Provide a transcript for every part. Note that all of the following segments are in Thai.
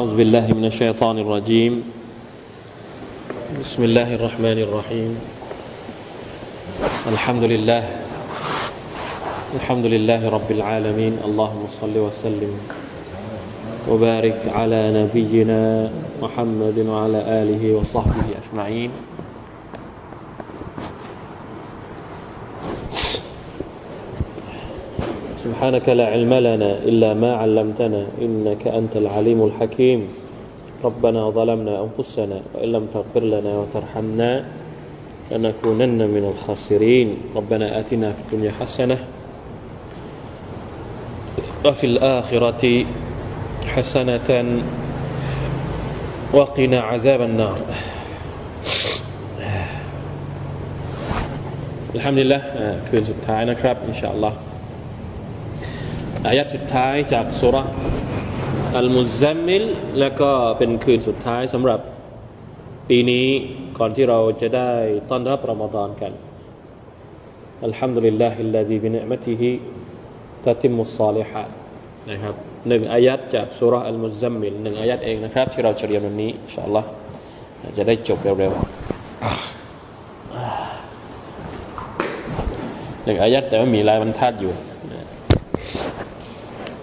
أعوذ بالله من الشيطان الرجيم. بسم الله الرحمن الرحيم. الحمد لله. الحمد لله رب العالمين. اللهم صل وسلم وبارك على نبينا محمد وعلى آله وصحبه أجمعين. سبحانك لا علم لنا إلا ما علمتنا إنك أنت العليم الحكيم ربنا ظلمنا أنفسنا وإن لم تغفر لنا وترحمنا لنكونن من الخاسرين ربنا آتنا في الدنيا حسنة وفي الآخرة حسنة وقنا عذاب النار الحمد لله คืนสุดท้ายนะครับอินชาอัลลอฮ์ อายัดสุดท้ายจากสุรอัลมุซัมมิลแล้วก็เป็นคืนสุดท้ายสำหรับปีนี้ก่อนที่เราจะได้ต้อนรับรอมฎอนกันالحمد لله الذي بنعمته تتم الصالحات นะครับหนึ่งอายัดจากสุรอัลมุซัมมิลหนึ่งอายัดเองนะครับ ที่เราจะเรียนวันนี้อินชาอัลลอฮ์จะได้จบเร็วๆหนึ่งอายัดแต่ว่ามีลายบรรทัดอยู่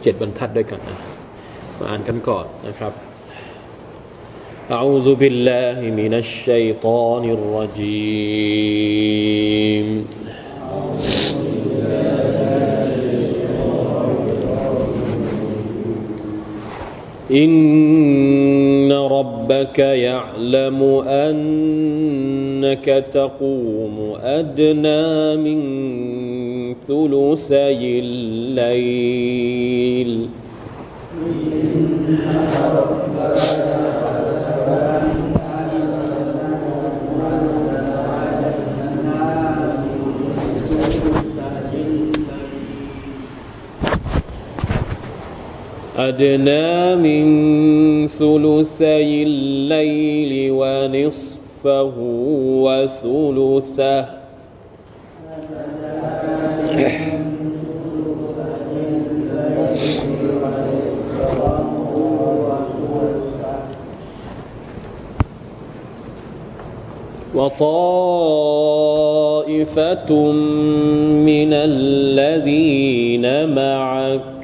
เจ็ดบรรทัดด้วยกันนะมาอ่านกันก่อนนะครับ أعوذ بالله من الشيطان الرجيم إن ربك يعلم أنك تقوم أدنى من ثلثي الليل. أدنى من ثلثي الليل ونصفه وثلثه. وطائفة من الذين معك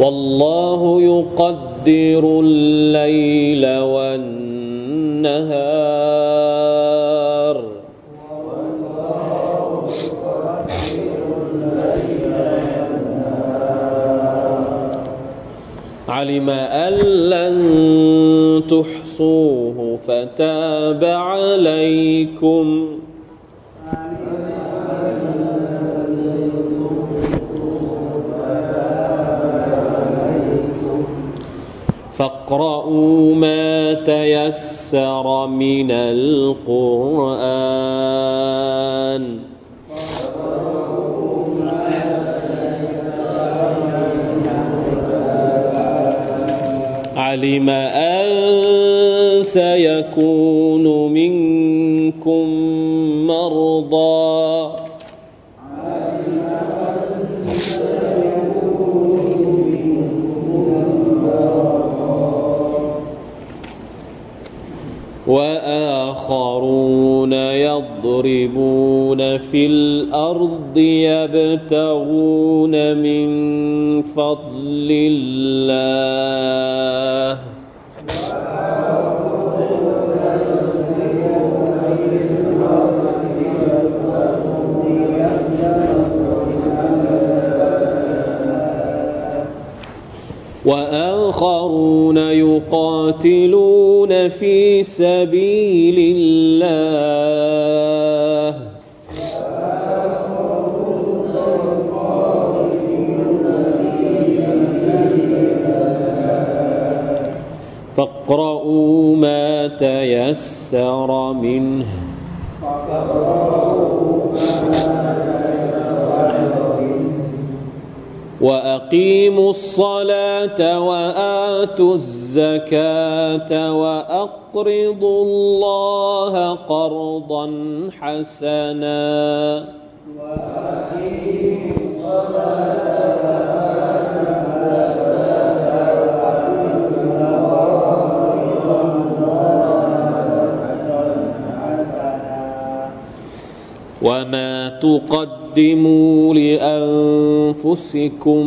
والله يقدر الليل والنهار. علم أن لن تحصوه فتاب عليكم. فاقرؤوا ما تيسر من القرآن علم أن سيكون منكم مرضى وآخرون يضربون في الأرض يبتغون من فضل الله. وآخرون يقاتلون في سبيل الله. فاقرؤوا ما تيسر منه. وأقيموا الصلاة وآتوا الزكاة. وأقرضوا الله قرضا حسنا وما تقدموا لأنفسكم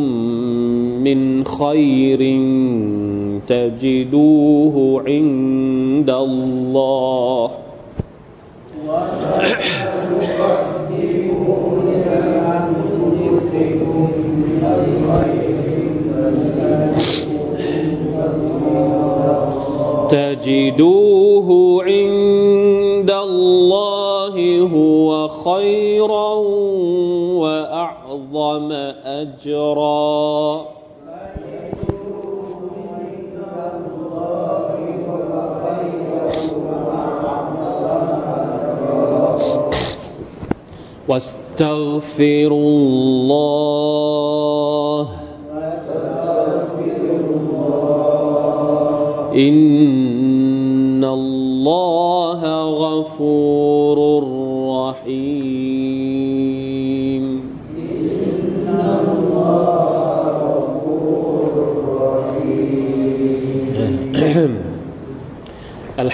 من خير تجدوه عند الله تجدوه عند الله هو خيرا وأعظم أجرا. واستغفروا الله. إن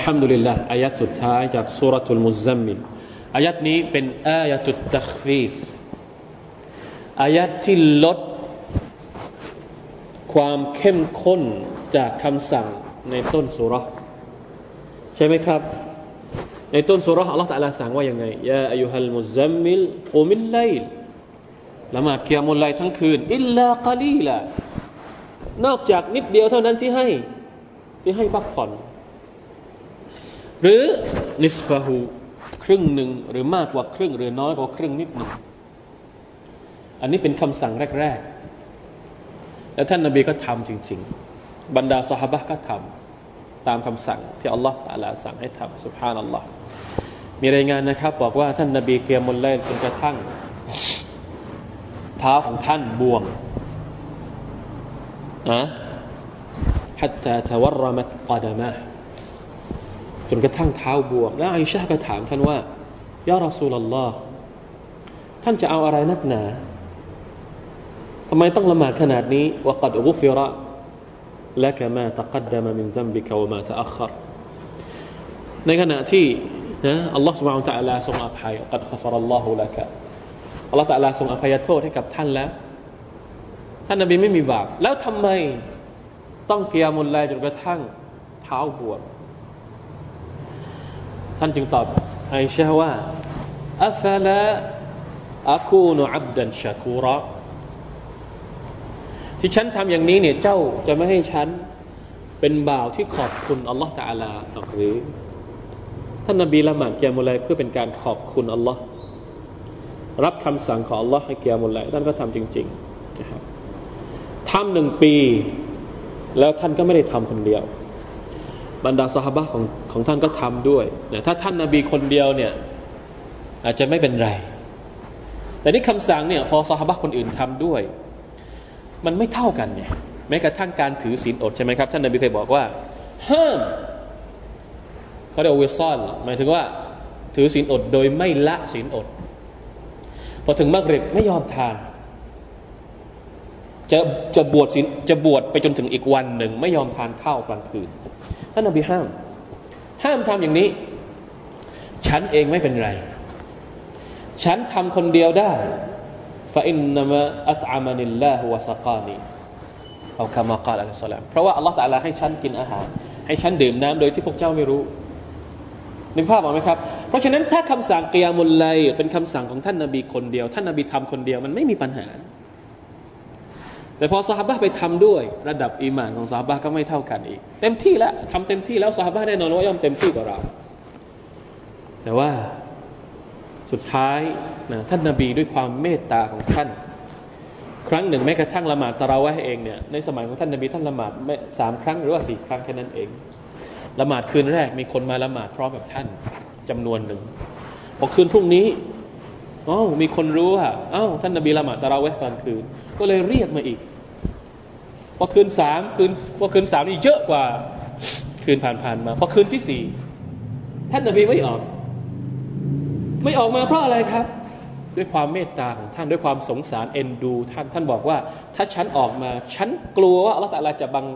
ฮัมดุลิลลาห์อายัดสุดท้ายจากสุรทูลมุซัมมิลอายัดนี้เป็นความเข้มข้นจากคำสั่งในต้นสุรใช่ไหมครับ ในต้นสุรอัลลอฮฺตะลาสั่งว่ายังไงيا أيها المزمل قم الليل ละหมาดเกียมุลไลทั้งคืน إلا قليلاนอกจากนิดเดียวเท่านั้นที่ให้ที่ให้พักผ่อน หรือนิสฟะฮูครึ่งหนึ่งหรือมากกว่าครึ่งหรือน้อยกว่าครึ่งนิดหนึ่งอันนี้เป็นคำสั่งแรกๆแล้วท่านนาบีก็ทำจริง ๆ บรรดาสหบะก็ทำตามคำสั่งที่อัลลอฮฺตาลาสั่งให้ทำสุบฮานัลลอฮ์มีรายงานนะครับ บอกว่าท่านนาบีเกียมุลเลนจนกระทั่งเท้าของท่านบวมนะ حتى تورمت قدمه จนกระทั่งเท้าบวมแล้วอิชาก็ถามท่านว่ายารอสูลลอฮ์ท่านจะเอาอะไรนักหนาทำไมต้องละหมาดขนาดนี้ว่ากัดอุฟิระและกมาตะกัดดมามินซัมบิกวมาตะอัครในขณะที่นะอัลลอฮ์ سبحانه และ تعالى ทรงอภัยกัดขฟรัลลอฮุละกะอัลลอฮ์ تعالى ทรงอภัยโทษให้กับท่านแล้ว ท่านนบีไม่มีบาปแล้วทำไมต้องเกียมุลไลจนกระทั่งเท้าบวม ท่านจึงตอบไอชาว่าอัฟลาอาคูนอับดันชาคูระที่ฉันทำอย่างนี้เนี่ยเจ้าจะไม่ให้ฉันเป็นบ่าวที่ขอบคุณอัลลอฮฺตาลาหรือ ท่านนบีละหมาดเกียมุลัยเพื่อเป็นการขอบคุณอัลลอฮ์รับคำสั่งของอัลลอฮ์ให้เกียมุลัยท่านก็ทำจริงๆนะครับทำหนึ่งปี แล้วท่านก็ไม่ได้ทำคนเดียว บรรดาสหบะของของท่านก็ทำด้วยนะถ้าท่านนาบีคนเดียวเนี่ยอาจจะไม่เป็นไร แต่นี่คำสั่งเนี่ยพอสหบะคนอื่นทำด้วย มันไม่เท่ากันเนี่ยแม้กระทั่งการถือศีลอดใช่ไหมครับ ท่านนาบีเคยบอกว่าห้ามเขาเรียกว่าเวซอนหมายถึงว่า ถือศีลอดโดยไม่ละศีลอด พอถึงมักริบไม่ยอมทาน จะจะบวชจะบวชไปจนถึงอีกวันหนึ่ง ไม่ยอมทานข้าวกลางคืนท่านนบีห้าม ห้ามทำอย่างนี้ ฉันเองไม่เป็นไร ฉันทำคนเดียวได้ฟาอินนามะอัตอามานิลลาฮุวะสกานีเอาคำมากาลอัลสลามเพราะว่าอัลลอฮฺตะลาให้ฉันกินอาหาร ให้ฉันดื่มน้ำโดยที่พวกเจ้าไม่รู้นึกภาพออกไหมครับ เพราะฉะนั้นถ้าคำสั่งกิยามุลไลเป็นคำสั่งของท่านนาบีคนเดียว ท่านนาบีทำคนเดียวมันไม่มีปัญหา แต่พอสหบะไปทำด้วย ระดับอีมานของสหบะก็ไม่เท่ากันอีก เต็มที่แล้วทำเต็มที่แล้วสหบะแน่นอนว่าย่อมเต็มที่กว่าเรา แต่ว่าสุดท้ายนะท่านนาบีด้วยความเมตตาของท่าน ครั้งหนึ่งแม้กระทั่งละหมาดตะเราะวะเองเนี่ยในสมัยของท่านนาบีท่านละหมาดสามครั้งหรือว่าสี่ครั้งแค่นั้นเองละหมาดคืนแรกมีคนมาละหมาดพร้อมกับท่านจำนวนหนึ่งพอคืนพรุ่งนี้อ๋อมีคนรู้ว่าอ้าวท่านนาบีละหมาดตะเราวะตอนคืน ก็เลยเรียกมาอีกพอคืนสามคืนพอคืนสามนี่เยอะกว่า คืนผ่านๆมาพอคืนที่สี่ท่านนบีไม่ออก ไม่ออกมาเพราะอะไรครับ ด้วยความเมตตาของท่านด้วยความสงสารเอ็นดู ท่านท่านบอกว่า ถ้าฉันออกมาฉันกลัวว่าอัลลอฮฺจะบัง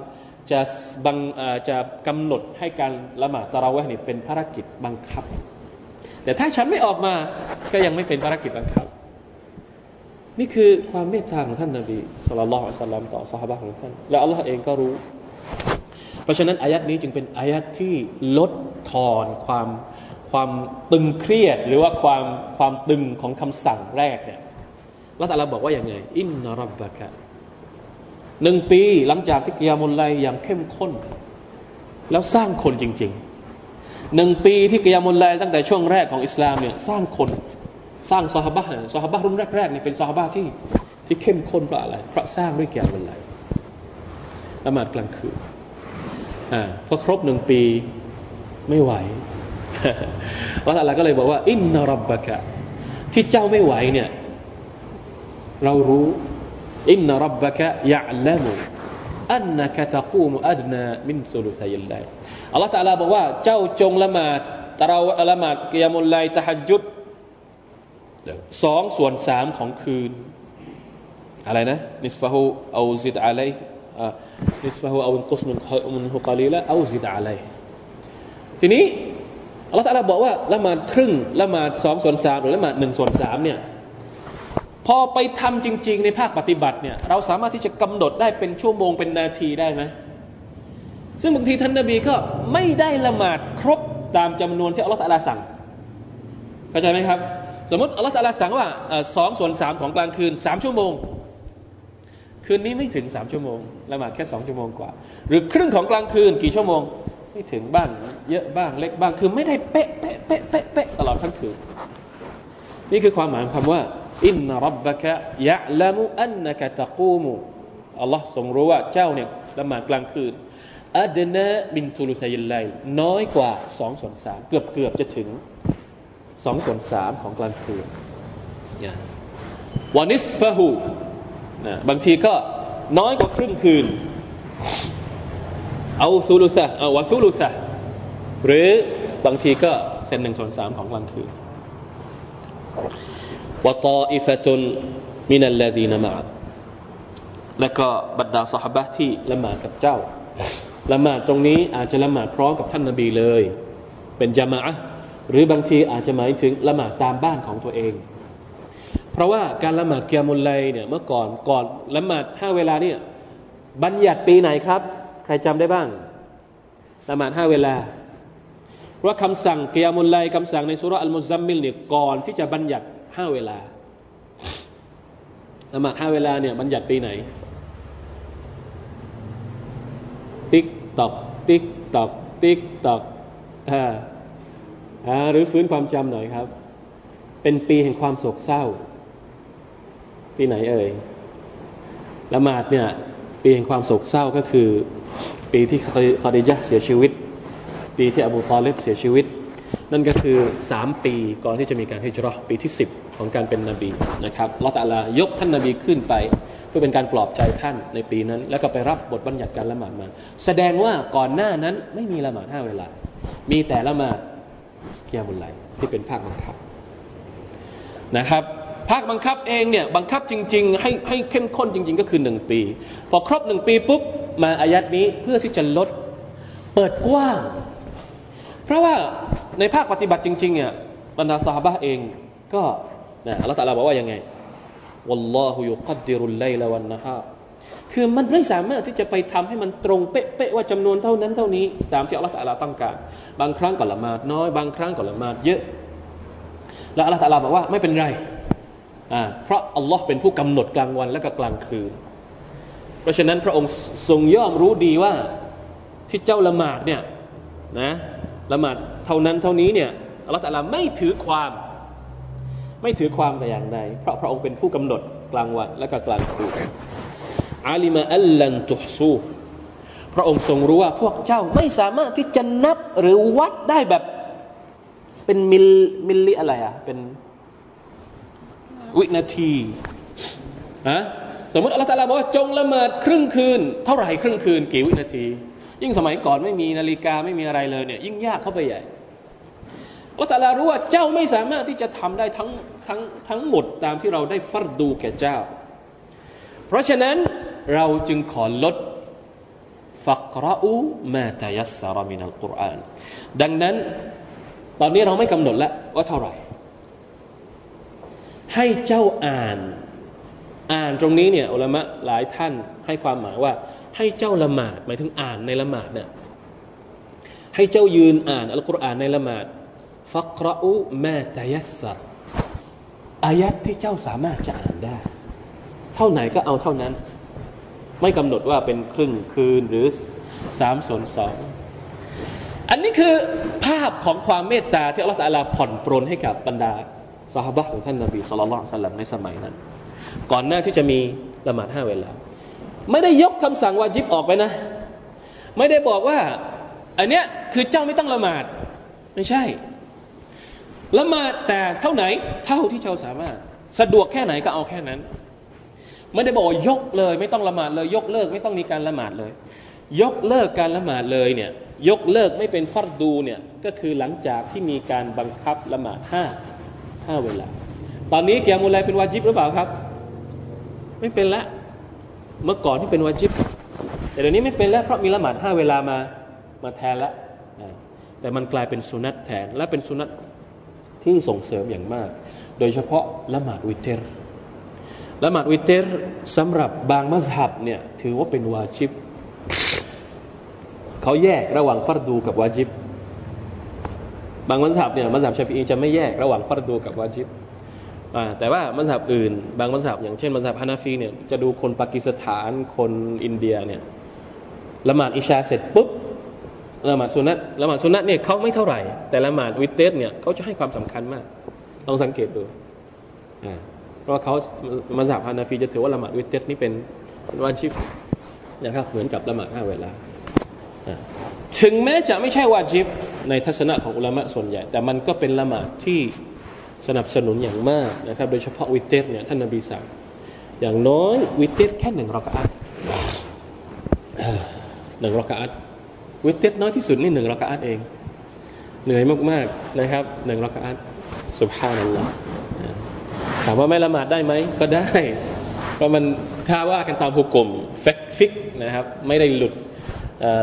จะบังจะกำหนดให้การละหมาดตะเราะห์นี่เป็นภารกิจบังคับ แต่ถ้าฉันไม่ออกมาก็ยังไม่เป็นภารกิจบังคับ นี่คือความเมตตาของท่านนาบีสุลต่านละอัลลอฮฺต่อสหายของท่าน และอัลลอฮ์เองก็รู้ เพราะฉะนั้นอายัดนี้จึงเป็นอายัดที่ลดทอนความความตึงเครียดหรือว่าความความตึงของคำสั่งแรกเนี่ยแล้วแต่เราบอกว่าอย่างไง อินนารับบะกะหนึ่งปีหลังจากที่กิยามุลไลอย่างเข้มข้น แล้วสร้างคนจริง ๆหนึ่งปีที่กิยามุลไลตั้งแต่ช่วงแรกของอิสลามเนี่ยสร้างคน สร้างซอฮาบะซอฮาบะรุ่นแรกๆเนี่ยเป็นซอฮาบะที่ที่เข้มข้นเพราะอะไร เพราะสร้างด้วยแกิยามุลไลละหมาดกลางคืนอ่าพอครบหนึ่งปีไม่ไหวอัลลอฮ์ก็เลยบอกว่า อินนารับบะกะ ที่เจ้าไม่ไหวเนี่ย เรารู้ อินนารับบะกะยะลัมุอันนักตะกูมอัดนามินสุลุสัยลไลอัลลอฮฺตะลาบอกว่า เจ้าจงละหมาดตะเราละหมาดกิยามุลไลตะฮัจุด สองส่วนสามของคืน อะไรนะนิสฟะฮูเอาซิดอะลัยนิสฟะฮูเอาอุนกุสมุนมุนฮุกาลีละเอาซิดอะลัยทีนี้อัลลอฮฺตะลาบอกว่าละหมาดครึ่งละหมาดสองส่วนสามหรือละหมาดหนึ่งส่วนสามเนี่ยพอไปทำจริง ๆ ในภาคปฏิบัติเนี่ยเราสามารถที่จะกำหนดได้เป็นชั่วโมงเป็นนาทีได้ไหมซึ่งบางทีท่านนบีก็ไม่ได้ละหมาดครบตามจำนวนที่อัลลอฮฺตะลาสั่งเข้าใจไหมครับ สมมติอัลลอฮฺตะลาสั่งว่าสองส่วนสามของกลางคืนสามชั่วโมง คืนนี้ไม่ถึงสามชั่วโมงละหมาดแค่สองชั่วโมงกว่า หรือครึ่งของกลางคืนกี่ชั่วโมง ไม่ถึงบ้างเยอะบ้างเล็กบ้างคือไม่ได้เป๊ะเป๊ะเป๊ะเป๊ะเป๊ะตลอดทั้งคืน นี่คือความหมายของคำว่าอินนรับบะกะยะละมุอันนะกะตะกูมุอัลลอฮ์ทรงรู้ว่าเจ้าเนี่ยละหมาดกลางคืนอัดนะบินทุลุสัยไลน้อยกว่าสองส่วนสามเกือบเกือบจะถึง สองส่วนสามของกลางคืนวานิสฟะฮูบางทีก็น้อยกว่าครึ่งคืน เอาซูลุสะเอาวาซูลุสะหรือบางทีก็เซนหนึ่งส่วนสามของกลางคืนวะตออิฟะตุนมินัลลดีนมาแล้วก็บรรดาสหบะที่ละหมาดกับเจ้าละหมาดตรงนี้อาจจะละหมาดพร้อมกับท่านนบีเลย เป็นจามะ หรือบางทีอาจจะหมายถึงละหมาดตามบ้านของตัวเอง เพราะว่าการละหมาดเกียมุลไลเนี่ยเมื่อก่อนก่อนละหมาดห้าเวลาเนี่ยบัญญัติปีไหนครับ ใครจำได้บ้างละหมาดห้าเวลาเพราะคำสั่งเกียมุลไลคำสั่งในสุรอัลมุซัมมิลเนี่ยก่อนที่จะบัญญัติห้าเวลาละหมาดห้าเวลาเนี่ยบัญญัติปีไหน ติ๊กตอกติ๊กตอกติ๊กตอกอ่อ่า หรือฟื้นความจำหน่อยครับ เป็นปีแห่งความโศกเศร้า ปีไหนเอ่ยละหมาดเนี่ย ปีแห่งความโศกเศร้าก็คือ ปีที่คาดิยะเสียชีวิต ปีที่อบูตอเลบเสียชีวิต นั่นก็คือสามปีก่อนที่จะมีการฮิจรัปีที่สิบของการเป็นนบีนะครับลอตาลายกท่านนบีขึ้นไปเพื่อเป็นการปลอบใจท่านในปีนั้น แล้วก็ไปรับบทบัญญัติการละหมาดมา แสดงว่าก่อนหน้านั้นไม่มีละหมาดห้าเวลา มีแต่ละหมาด กียบุลไลที่เป็นภาคบังคับนะครับ ภาคบังคับเองเนี่ยบังคับจริง ๆ ให้ให้เข้มข้นจริง ๆ ก็คือหนึ่งปี พอครบหนึ่งปีปุ๊บมาอายัดนี้เพื่อที่จะลดเปิดกว้าง เพราะว่าในภาคปฏิบัติจริงๆเนี่ยบรรดาสาบะเองก็นะอัลลอฮฺตะลาบอกว่ายังไงวัลลอ คือมันไม่สามารถที่จะไปทำให้มันตรงเป๊ะๆว่าจำนวนเท่านั้นเท่านี้ ตามที่อัลลอฮฺตะลาต้องการ บางครั้งก็ละหมาดน้อย บางครั้งก็ละหมาดเยอะ แล้วอัลลอฮฺตะลาบอกว่าไม่เป็นไรอ่าเพราะอัลลอฮ์เป็นผู้กำหนดกลางวันและก็กลางคืน เพราะฉะนั้นพระองค์ทรงย่อมรู้ดีว่าที่เจ้าละหมาดเนี่ยนะละหมาดเท่านั้นเท่านี้เนี่ยอัลลอฮฺตะลาไม่ถือความ ไม่ถือความแต่อย่างใดเพราะพระองค์เป็นผู้กำหนดกลางวันและก็กลางคืน อาลิมาอัลลันตุฮซูพระองค์ทรงรู้ว่าพวกเจ้าไม่สามารถที่จะนับหรือวัดได้แบบ เป็นมิลมิลลิอะไรอะเป็นวินาทีนะสมมติอัลลอฮฺตาลาบอกว่าจงละเมิดครึ่งคืน เท่าไหร่ครึ่งคืนกี่วินาที ยิ่งสมัยก่อนไม่มีนาฬิกาไม่มีอะไรเลยเนี่ยยิ่งยากเข้าไปใหญ่อัลลอฮฺตาลารู้ว่าเจ้าไม่สามารถที่จะทำได้ทั้งทั้งทั้งหมดตามที่เราได้ฟัดดูแก่เจ้า เพราะฉะนั้น เราจึงขอลดฟักรอูมาตยัสซารมินัลกุรอานดังนั้น ตอนนี้เราไม่กำหนดแล้วว่าเท่าไหร่ ให้เจ้าอ่าน อ่านตรงนี้เนี่ยอุลามะหลายท่านให้ความหมายว่า ให้เจ้าละหมาดหมายถึงอ่านในละหมาดเนี่ยให้เจ้ายืนอ่านอัลกุรอานในละหมาดฟักรอูมาตยัสซัรอายัดที่เจ้าสามารถจะอ่านได้ เท่าไหนก็เอาเท่านั้น ไม่กำหนดว่าเป็นครึ่งคืนหรือสามส่วนสองอันนี้คือภาพของความเมตตาที่อัลลอฮฺตาลาผ่อนปรนให้กับบรรดาสหบะของท่านนาบีสุลต่านสัลลัมในสมัยนั้น ก่อนหน้าที่จะมีละหมาดห้าเวลา ไม่ได้ยกคำสั่งวาจิบออกไปนะ ไม่ได้บอกว่า อันเนี้ยคือเจ้าไม่ต้องละหมาด ไม่ใช่ ละหมาดแต่เท่าไหน เท่าที่เจ้าสามารถ สะดวกแค่ไหนก็เอาแค่นั้น ไม่ได้บอกยกเลย ไม่ต้องละหมาดเลย ยกเลิกไม่ต้องมีการละหมาดเลย ยกเลิกการละหมาดเลยเนี่ยยกเลิกไม่เป็นฟัรดูเนี่ยก็คือหลังจากที่มีการบังคับละหมาดห้าห้าเวลา ตอนนี้เกียรมุลไลเป็นวาจิบหรือเปล่าครับ ไม่เป็นละเมื่อก่อนที่เป็นวาจิบ แต่เดี๋ยวนี้ไม่เป็นแล้วเพราะมีละหมาดห้าเวลามามาแทนละแต่มันกลายเป็นสุนัตแทนและเป็นสุนัตที่ส่งเสริมอย่างมาก โดยเฉพาะละหมาดวิเตร ละหมาดวิเตรสำหรับบางมัสฮับเนี่ยถือว่าเป็นวาจิบเขาแยกระหว่างฟัรดูกับวาจิบบางมัสยิดเนี่ยมัสยิดชาฟีอีจะไม่แยกระหว่างฟัรดูกับวาจิบแต่ว่ามัสยิดอื่น บางมัสยิดอย่างเช่นมัสยิดฮานาฟีเนี่ยจะดูคนปากีสถานคนอินเดียเนี่ยละหมาดอิชาเสร็จปุ๊บละหมาดสุนัตละหมาดสุนัตเนี่ยเขาไม่เท่าไหร่ แต่ละหมาดวิเตสเนี่ยเขาจะให้ความสำคัญมากลองสังเกตดู เพราะเขามัสยิดฮานาฟีจะถือว่าละหมาดวิเตสนี่เป็นวาจิบนะครับ เหมือนกับละหมาดห้าเวลา ถึงแม้จะไม่ใช่วาจิบในทัศนะของอุลามะส่วนใหญ่ แต่มันก็เป็นละหมาดที่สนับสนุนอย่างมากนะครับ โดยเฉพาะวิเตสเนี่ยท่านนบีสั่งอย่างน้อยวิเตสแค่หนึ่งรอกอัตหนึ่งรอกอัตวิเตสน้อยที่สุดนี่หนึ่งรอกอัตเอง เหนื่อยมากๆนะครับหนึ่งรอกอัตสุบฮานัลลอฮ์ ถามว่าไม่ละหมาดได้ไหมก็ได้เพราะมันถ้าว่ากันตามหุกกลมเฟกฟิกนะครับ ไม่ได้หลุด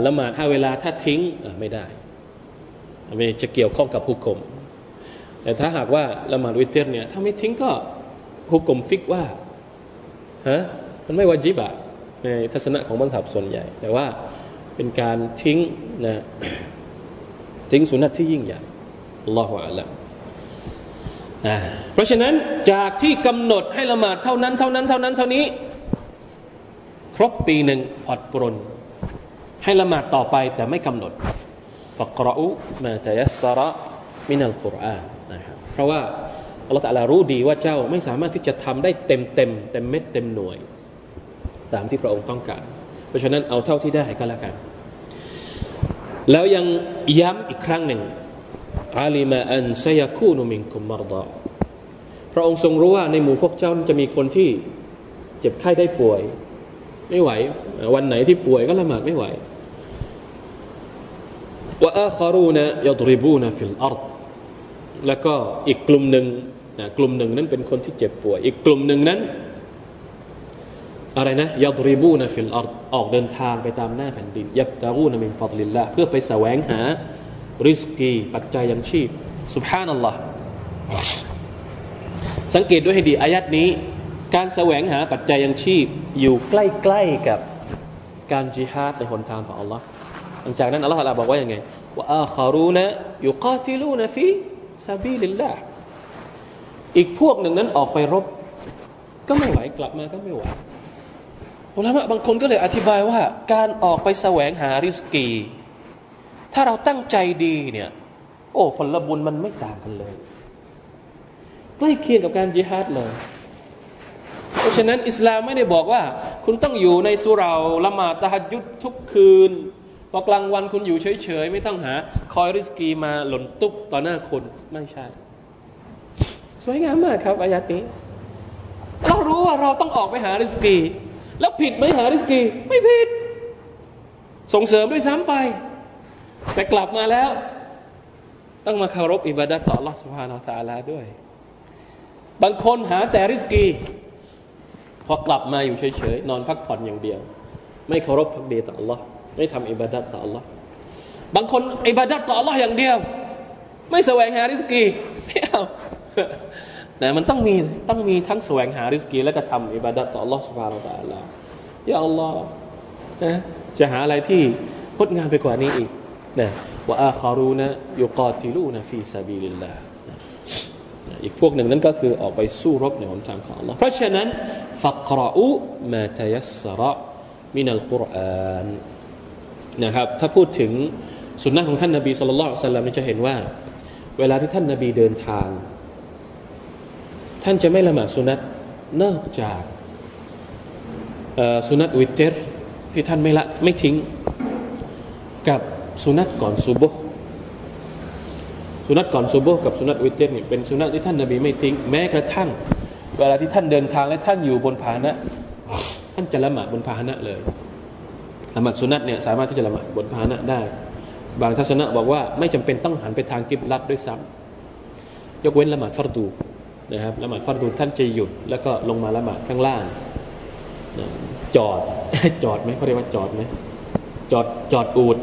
ละหมาดห้าเวลาถ้าทิ้งไม่ได้ไม่จะเกี่ยวข้องกับฮุกกลมแต่ถ้าหากว่าละหมาดวิเตอร์เนี่ยถ้าไม่ทิ้งก็ฮุกกลมฟิกว่าฮะมันไม่วาจิบอะในทัศนะของบรรทับส่วนใหญ่ แต่ว่าเป็นการทิ้งนะทิ้งสุนัตที่ยิ่งใหญ่อัลลอฮฺอัลลอฮ เพราะฉะนั้นจากที่กำหนดให้ละหมาดเท่านั้นเท่านั้นเท่านั้นเท่านี้ ครบปีหนึ่งผ่อนปรนให้ละหมาดต่อไปแต่ไม่กำหนดฟักรอูมาตยัสระมินัลกุรอานนะครับเพราะว่าอัลลอฮฺตะลารู้ดีว่าเจ้าไม่สามารถที่จะทำได้เต็มเต็มเต็มเม็ดเต็มหน่วย ตามที่พระองค์ต้องการ เพราะฉะนั้นเอาเท่าที่ได้ก็แล้วกัน แล้วยังย้ำอีกครั้งหนึ่ง อาลิมาอันซยาคูนุมิงคุมมารดาพระองค์ทรงรู้ว่าในหมู่พวกเจ้าจะมีคนที่เจ็บไข้ได้ป่วย ไม่ไหว วันไหนที่ป่วยก็ละหมาดไม่ไหวوآخرون يضربون في الأرض แล้วก็อีกกลุ่มหนึ่งนะกลุ่มหนึ่งนั้นเป็นคนที่เจ็บป่วย อีกกลุ่มหนึ่งนั้น อะไรนะيضربون في الأرض ออกเดินทางไปตามหน้าแผ่นดินيبتغون من فضل الله เพื่อไปแสวงหา ริสกี ปัจจัยยังชีพสุบฮานัลลอฮ์สังเกตด้วยให้ดีอายัดนี้ การแสวงหาปัจจัยยังชีพอยู่ใกล้ๆกับการจิฮาดในหนทางของอัลลอฮ์ลังจากนั้นอัลลอฮฺบอกว่าอยังไงว่าอาคารูนะยุกาติลูนะฟีซาบีลิลลาอีกพวกหนึ่งนั้นออกไปรบ ก็ไม่ไหวกลับมาก็ไม่ไหวอุลามะบางคนก็เลยอธิบายว่า การออกไปแสวงหาริสกี ถ้าเราตั้งใจดีเนี่ย โอ้ ผลบุญมันไม่ต่างกันเลยใกล้เคียงกับการจิฮาดเลย เพราะฉะนั้นอิสลามไม่ได้บอกว่า คุณต้องอยู่ในสุราละหมาดตะฮัดยุดทุกคืนพอกลางวันคุณอยู่เฉยๆ ไม่ต้องหา คอยริสกีมาหล่นตุ๊บต่อหน้าคนไม่ใช่ สวยงามมากครับอายัดนี้เรารู้ว่าเราต้องออกไปหาริสกี แล้วผิดไหมหาริสกี ไม่ผิด ส่งเสริมด้วยซ้ำไป แต่กลับมาแล้ว ต้องมาเคารพอิบาดัตต่อ Allah سبحانه และ تعالى ด้วย บางคนหาแต่ริสกี พอกลับมาอยู่เฉยๆ นอนพักผ่อนอย่างเดียว ไม่เคารพพักดีต่อ Allah ไม่ทำอิบาดัตต่อ Allah บางคนอิบาดัตต่อ Allah อย่างเดียว ไม่แสวงหาริสกีไม่เอานะมันต้องมีต้องมีทั้งแสวงหาริสกี และก็ทำอิบาดะต่อ Allah سبحانه และ تعالى ยาอัลลอฮ์นะจะหาอะไรที่งดงามไปกว่านี้อีก นะว่าอาคารูนะยุกาติลูนะฟีซาบีลิลลาอีกพวกหนึ่งนั้นก็คือออกไปสู้รบในหนทางของ Allah เพราะฉะนั้นฟักรอูมาทยัสระมินัลกุรอานนะครับถ้าพูดถึงสุนนะของท่านนบีสุลต่านสัลลัมจะเห็นว่า เวลาที่ท่านนบีเดินทาง ท่านจะไม่ละหมาดสุนัตนอกจากสุนัตวิเตรที่ท่านไม่ละไม่ทิ้งกับ สุนัตก่อนซูโบสุนัตก่อนซูโบกับสุนัตวิเตรเนี่ยเป็นสุนัตที่ท่านนบีไม่ทิ้งแม้กระทั่ง เวลาที่ท่านเดินทางและท่านอยู่บนพาหนะ ท่านจะละหมาดบนพาหนะเลยละหมาดสุนัตเนี่ยสามารถที่จะละหมาดบนพาหนะได้ บางทัศนะบอกว่าไม่จำเป็นต้องหันไปทางกิบลัดด้วยซ้ำยกเว้นละหมาดฟัรดูนะครับละหมาดฟัรดูท่านจะหยุด แล้วก็ลงมาละหมาดข้างล่างจอดจอดไหมเขาเรียกว่าจอดไหมจอดจอดอูด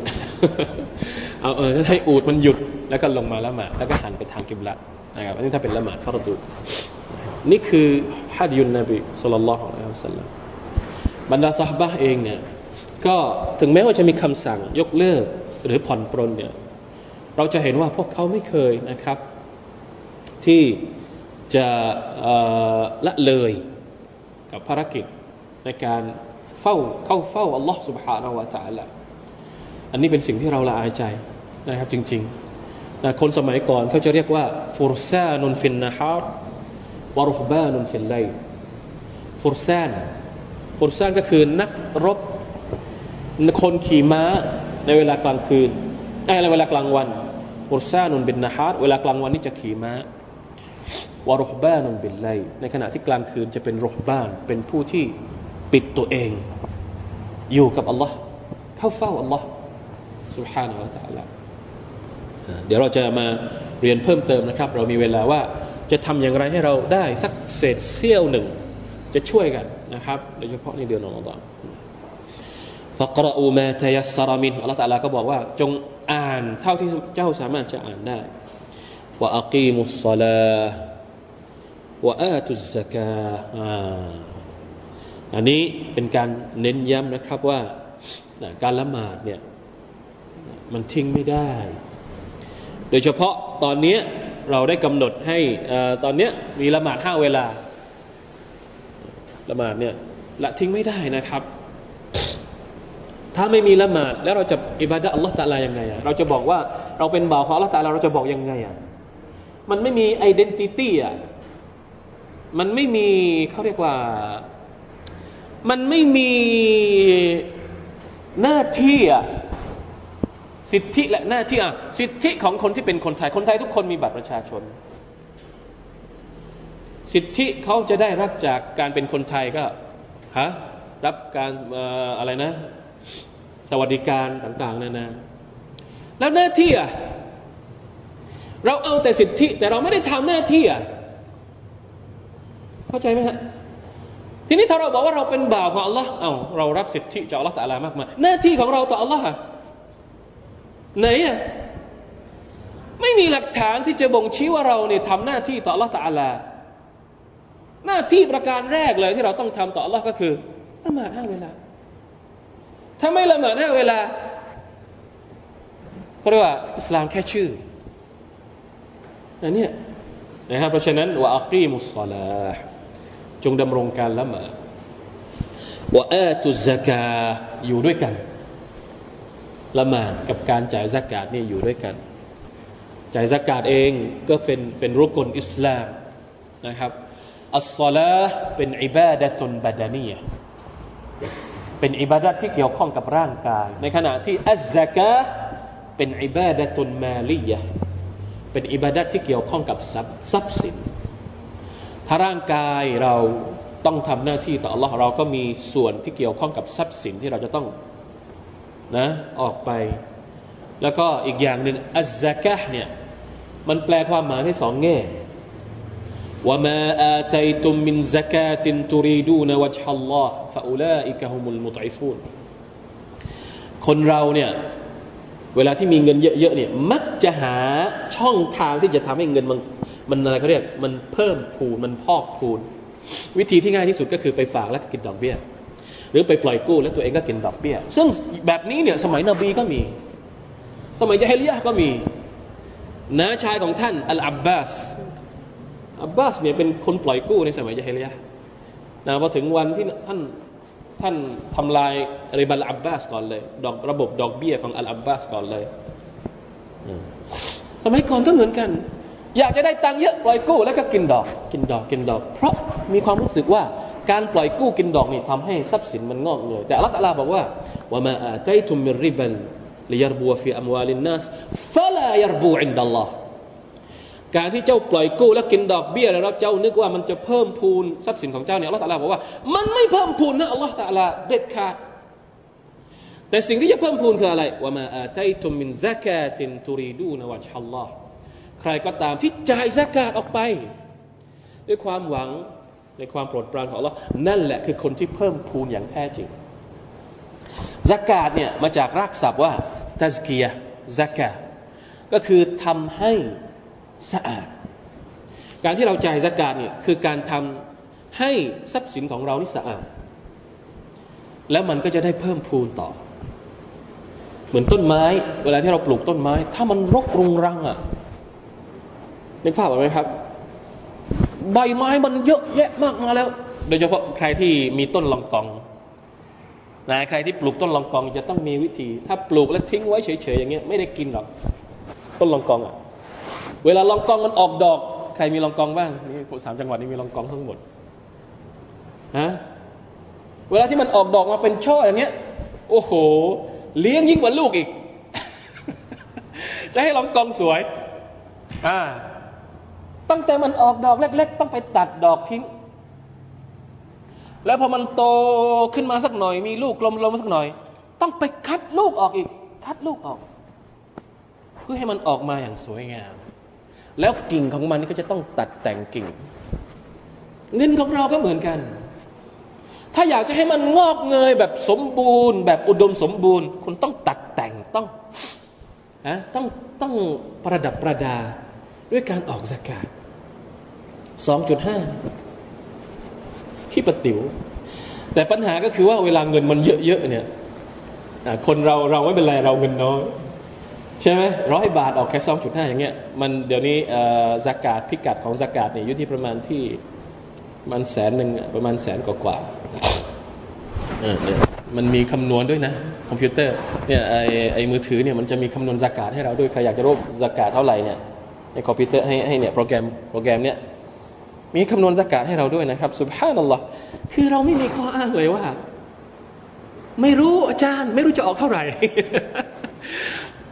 เอาเออให้อูดมันหยุดแล้วก็ลงมาละหมาดแล้วก็หันไปทางกิบลัดนะครับอันนี้ถ้าเป็นละหมาดฟัรดูนี่คือฮัดยุนนบีสุลต่านละฮ์อัลลอฮฺสัลลัมบรรดาสหบะเองเนี่ยก็ถึงแม้ว่าจะมีคำสั่งยกเลิกหรือผ่อนปรนเนี่ยเราจะเห็นว่าพวกเขาไม่เคยนะครับ ที่จะละเลยกับภารกิจในการเฝ้าเข้าเฝ้าอัลลอฮ์ سبحانه และ تعالى อันนี้เป็นสิ่งที่เราละอายใจนะครับจริงๆนะคนสมัยก่อนเขาจะเรียกว่าฟุรซานุนฟินนะฮาร์วารุฮบานุนฟินไลฟุรซานฟุรซานก็คือนักรบคนขี่ม้าในเวลากลางคืนในเวลากลางวันฟุรซานุนบินนะฮาร์เวลากลางวันนี่จะขี่ม้าวารุฮบานุนบินไลในขณะที่กลางคืนจะเป็นรุฮบานเป็นผู้ที่ปิดตัวเอง อยู่กับอัลลอฮ์เข้าเฝ้าอัลลอฮ์ สุภาพนะอัลลอฮ์เดี๋ยวเราจะมาเรียนเพิ่มเติมนะครับ เรามีเวลาว่าจะทำอย่างไรให้เราได้สักเศษเสี้ยวหนึ่ง จะช่วยกันนะครับโดยเฉพาะในเดือนอัลลอฮฺฟักรอูมาทยัสารามินอัลลอฮ์ตาลาก็บอกว่าจงอ่านเท่าที่เจ้าสามารถจะอ่านได้ว่าอักีมุสซาลาว่าอาตุสกาอันนี้เป็นการเน้นย้ำนะครับว่าการละหมาดเนี่ย มันทิ้งไม่ได้ โดยเฉพาะตอนนี้เราได้กำหนดให้ตอนนี้มีละหมาดห้าเวลาละหมาดเนี่ยละทิ้งไม่ได้นะครับ ถ้าไม่มีละหมาดแล้วเราจะอิบาดะอัลลอฮฺตาลายังไงอะเราจะบอกว่าเราเป็นบ่าวของอัลลอฮฺตาลาเราจะบอกยังไงอะมันไม่มีไอดีนิตี้อะมันไม่มีเขาเรียกว่า มันไม่มีหน้าที่อะ สิทธิและหน้าที่อะสิทธิของคนที่เป็นคนไทย คนไทยทุกคนมีบัตรประชาชน สิทธิเขาจะได้รับจากการเป็นคนไทยก็ฮะรับการอะไรนะ สวัสดิการต่างๆนานาแล้วหน้าที่อะเราเอาแต่สิทธิ แต่เราไม่ได้ทำหน้าที่อะเข้าใจไหมฮะทีนี้ถ้าเราบอกว่าเราเป็นบ่าวของอัลลอฮ์เอาเรารับสิทธิจากอัลลอฮ์แต่ละมากมายหน้าที่ของเราต่ออัลลอฮ์ ไหนอะไม่มีหลักฐานที่จะบ่งชี้ว่าเราเนี่ยทำหน้าที่ต่อลลอตอาลา หน้าที่ประการแรกเลยที่เราต้องทำต่อลลอฮ์ก็คือละหมาดห้าเวลา ถ้าไม่ละหมาดห้าเวลาเพราะว่าอิสลามแค่ชื่ออันนี้นะครับเพราะฉะนั้นว่าอักีมุสซาลาจงดำรงการละหมาดว่าอาตุซกาอยู่ด้วยกัน ละหมาดกับการจ่ายสกาดนี่อยู่ด้วยกัน จ่ายสกาดเองก็เป็นเป็นรุกลอิสลามนะครับอัสซลาเป็นอิบาดะตุนบาดานียเป็นอิบาดะที่เกี่ยวข้องกับร่างกาย ในขณะที่อัซกาเป็นอิบาดะตุนมาลียะเป็นอิบาดะที่เกี่ยวข้องกับทรัพย์สิน ถ้าร่างกายเราต้องทำหน้าที่ต่อ Allah เราก็มีส่วนที่เกี่ยวข้องกับทรัพย์สินที่เราจะต้อง นะออกไป แล้วก็อีกอย่างหนึ่งอัซซากะเนี่ยมันแปลความหมายให้สองแง่ว่ามาอาตัยตุมมินซากาตินตุรีดูนวัจฮัลลอฮ์ฟะอุลาอิกะฮุมุลมุตอิฟูนคนเราเนี่ยเวลาที่มีเงินเยอะๆเนี่ยมักจะหาช่องทางที่จะทำให้เงินมันมันอะไรเขาเรียกมันเพิ่มพูนมันพอกพูน วิธีที่ง่ายที่สุดก็คือไปฝากแล้วกินดอกเบี้ย หรือไปปล่อยกู้แล้วตัวเองก็กินดอกเบี้ย ซึ่งแบบนี้เนี่ยสมัยนบีก็มี สมัยยะฮิลียะก็มีน้าชายของท่านอัลอับบาสอับบาสเนี่ยเป็นคนปล่อยกู้ในสมัยยะฮิลียะนะพอถึงวันที่ท่านท่านทำลายริบัลอับบาสก่อนเลย ดอกระบบดอกเบี้ยของอัลอับบาสก่อนเลย สมัยก่อนก็เหมือนกัน อยากจะได้ตังค์เยอะปล่อยกู้แล้วก็กินดอก กินดอกกินดอก เพราะมีความรู้สึกว่า การปล่อยกู้กินดอกนี่ทำให้ทรัพย์สินมันงอกเงยแต่อัลลอฮฺบอกว่าว่า وما آتيتم من ربا ليربو في أموال الناس فلا يربو عند اللهการที่เจ้าปล่อยกู้แล้วกินดอกเบี้ยแล้วเจ้านึกว่ามันจะเพิ่มพูนทรัพย์สินของเจ้าเนี่ยอัลลอฮฺตลาบอกว่ามันไม่เพิ่มพูนนะอัลลอฮฺตาลาเด็ดขาดแต่สิ่งที่จะเพิ่มพูนคืออะไรว่ามาอาตัยตุมมินซากาตินตุรีดูนวะชัลลอฮ์ใครก็ตามที่จ่ายซากาตออกไป ด้วยความหวัง ในความโปรดปรานของอัลลอฮ์นั่นแหละคือคนที่เพิ่มพูนอย่างแท้จริงซากาตเนี่ยมาจากรากศัพท์ว่าตัสกียซากาก็คือทำให้สะอาด การที่เราจ่ายสกาดเนี่ยคือการทำให้ทรัพย์สินของเรานี่สะอาด แล้วมันก็จะได้เพิ่มพูนต่อ เหมือนต้นไม้ เวลาที่เราปลูกต้นไม้ ถ้ามันรกรุงรังอะ่ะนึกภาพออกไหมครับ ใบไม้มันเยอะแยะมากมาแล้ว โดยเฉพาะใครที่มีต้นลองกองนะใครที่ปลูกต้นลองกองจะต้องมีวิธี ถ้าปลูกแล้วทิ้งไว้เฉยๆอย่างเงี้ยไม่ได้กินหรอกต้นลองกองอะ่ะ เวลาลองกองมันออกดอก ใครมีลองกองบ้างนี่สามจังหวัดนี้มีลองกองทั้งหมดฮะเวลาที่มันออกดอกมาเป็นช่ออย่างเงี้ย โอ้โห เลี้ยงยิ่งกว่าลูกอีก จะให้ลองกองสวย อ่า ตั้งแต่มันออกดอกเล็ก ๆ ต้องไปตัดดอกทิ้ง แล้วพอมันโตขึ้นมาสักหน่อย มีลูกกลมๆสักหน่อย ต้องไปคัดลูกออกอีก คัดลูกออก เพื่อให้มันออกมาอย่างสวยงาม แล้วกิ่งของมันนี่ก็จะต้องตัดแต่งกิ่ง เงินของเราก็เหมือนกัน ถ้าอยากจะให้มันงอกเงยแบบสมบูรณ์ แบบอุดมสมบูรณ์ คุณต้องตัดแต่งต้องอะต้องต้องประดับประดา ด้วยการออกสกาดสองจุดห้าที่ปติ๋วแต่ปัญหาก็คือว่าเวลาเงินมันเยอะๆเนี่ยคนเราเราไม่เป็นไรเราเงินน้อยใช่ไหมร้อยบาทออกแค่สองจุดห้าอย่างเงี้ยมันเดี๋ยวนี้สากาศพิกัดของสากาศเนี่ยอยู่ที่ประมาณที่มันแสนหนึ่งประมาณแสนกว่ากว่ามันมีคำนวณด้วยนะ คอมพิวเตอร์เนี่ยไอไอมือถือเนี่ยมันจะมีคำนวณสากาศให้เราด้วยใครอยากจะรู้สากาศเท่าไหร่เนี่ย ในคอมพิวเตอร์ให้ให้เนี่ยโปรแกรมโปรแกรมเนี่ยมีคำนวณสากาศให้เราด้วยนะครับสุภาพนัลลอฮ์คือเราไม่มีข้ออ้างเลยว่า ไม่รู้อาจารย์ ไม่รู้จะออกเท่าไหร่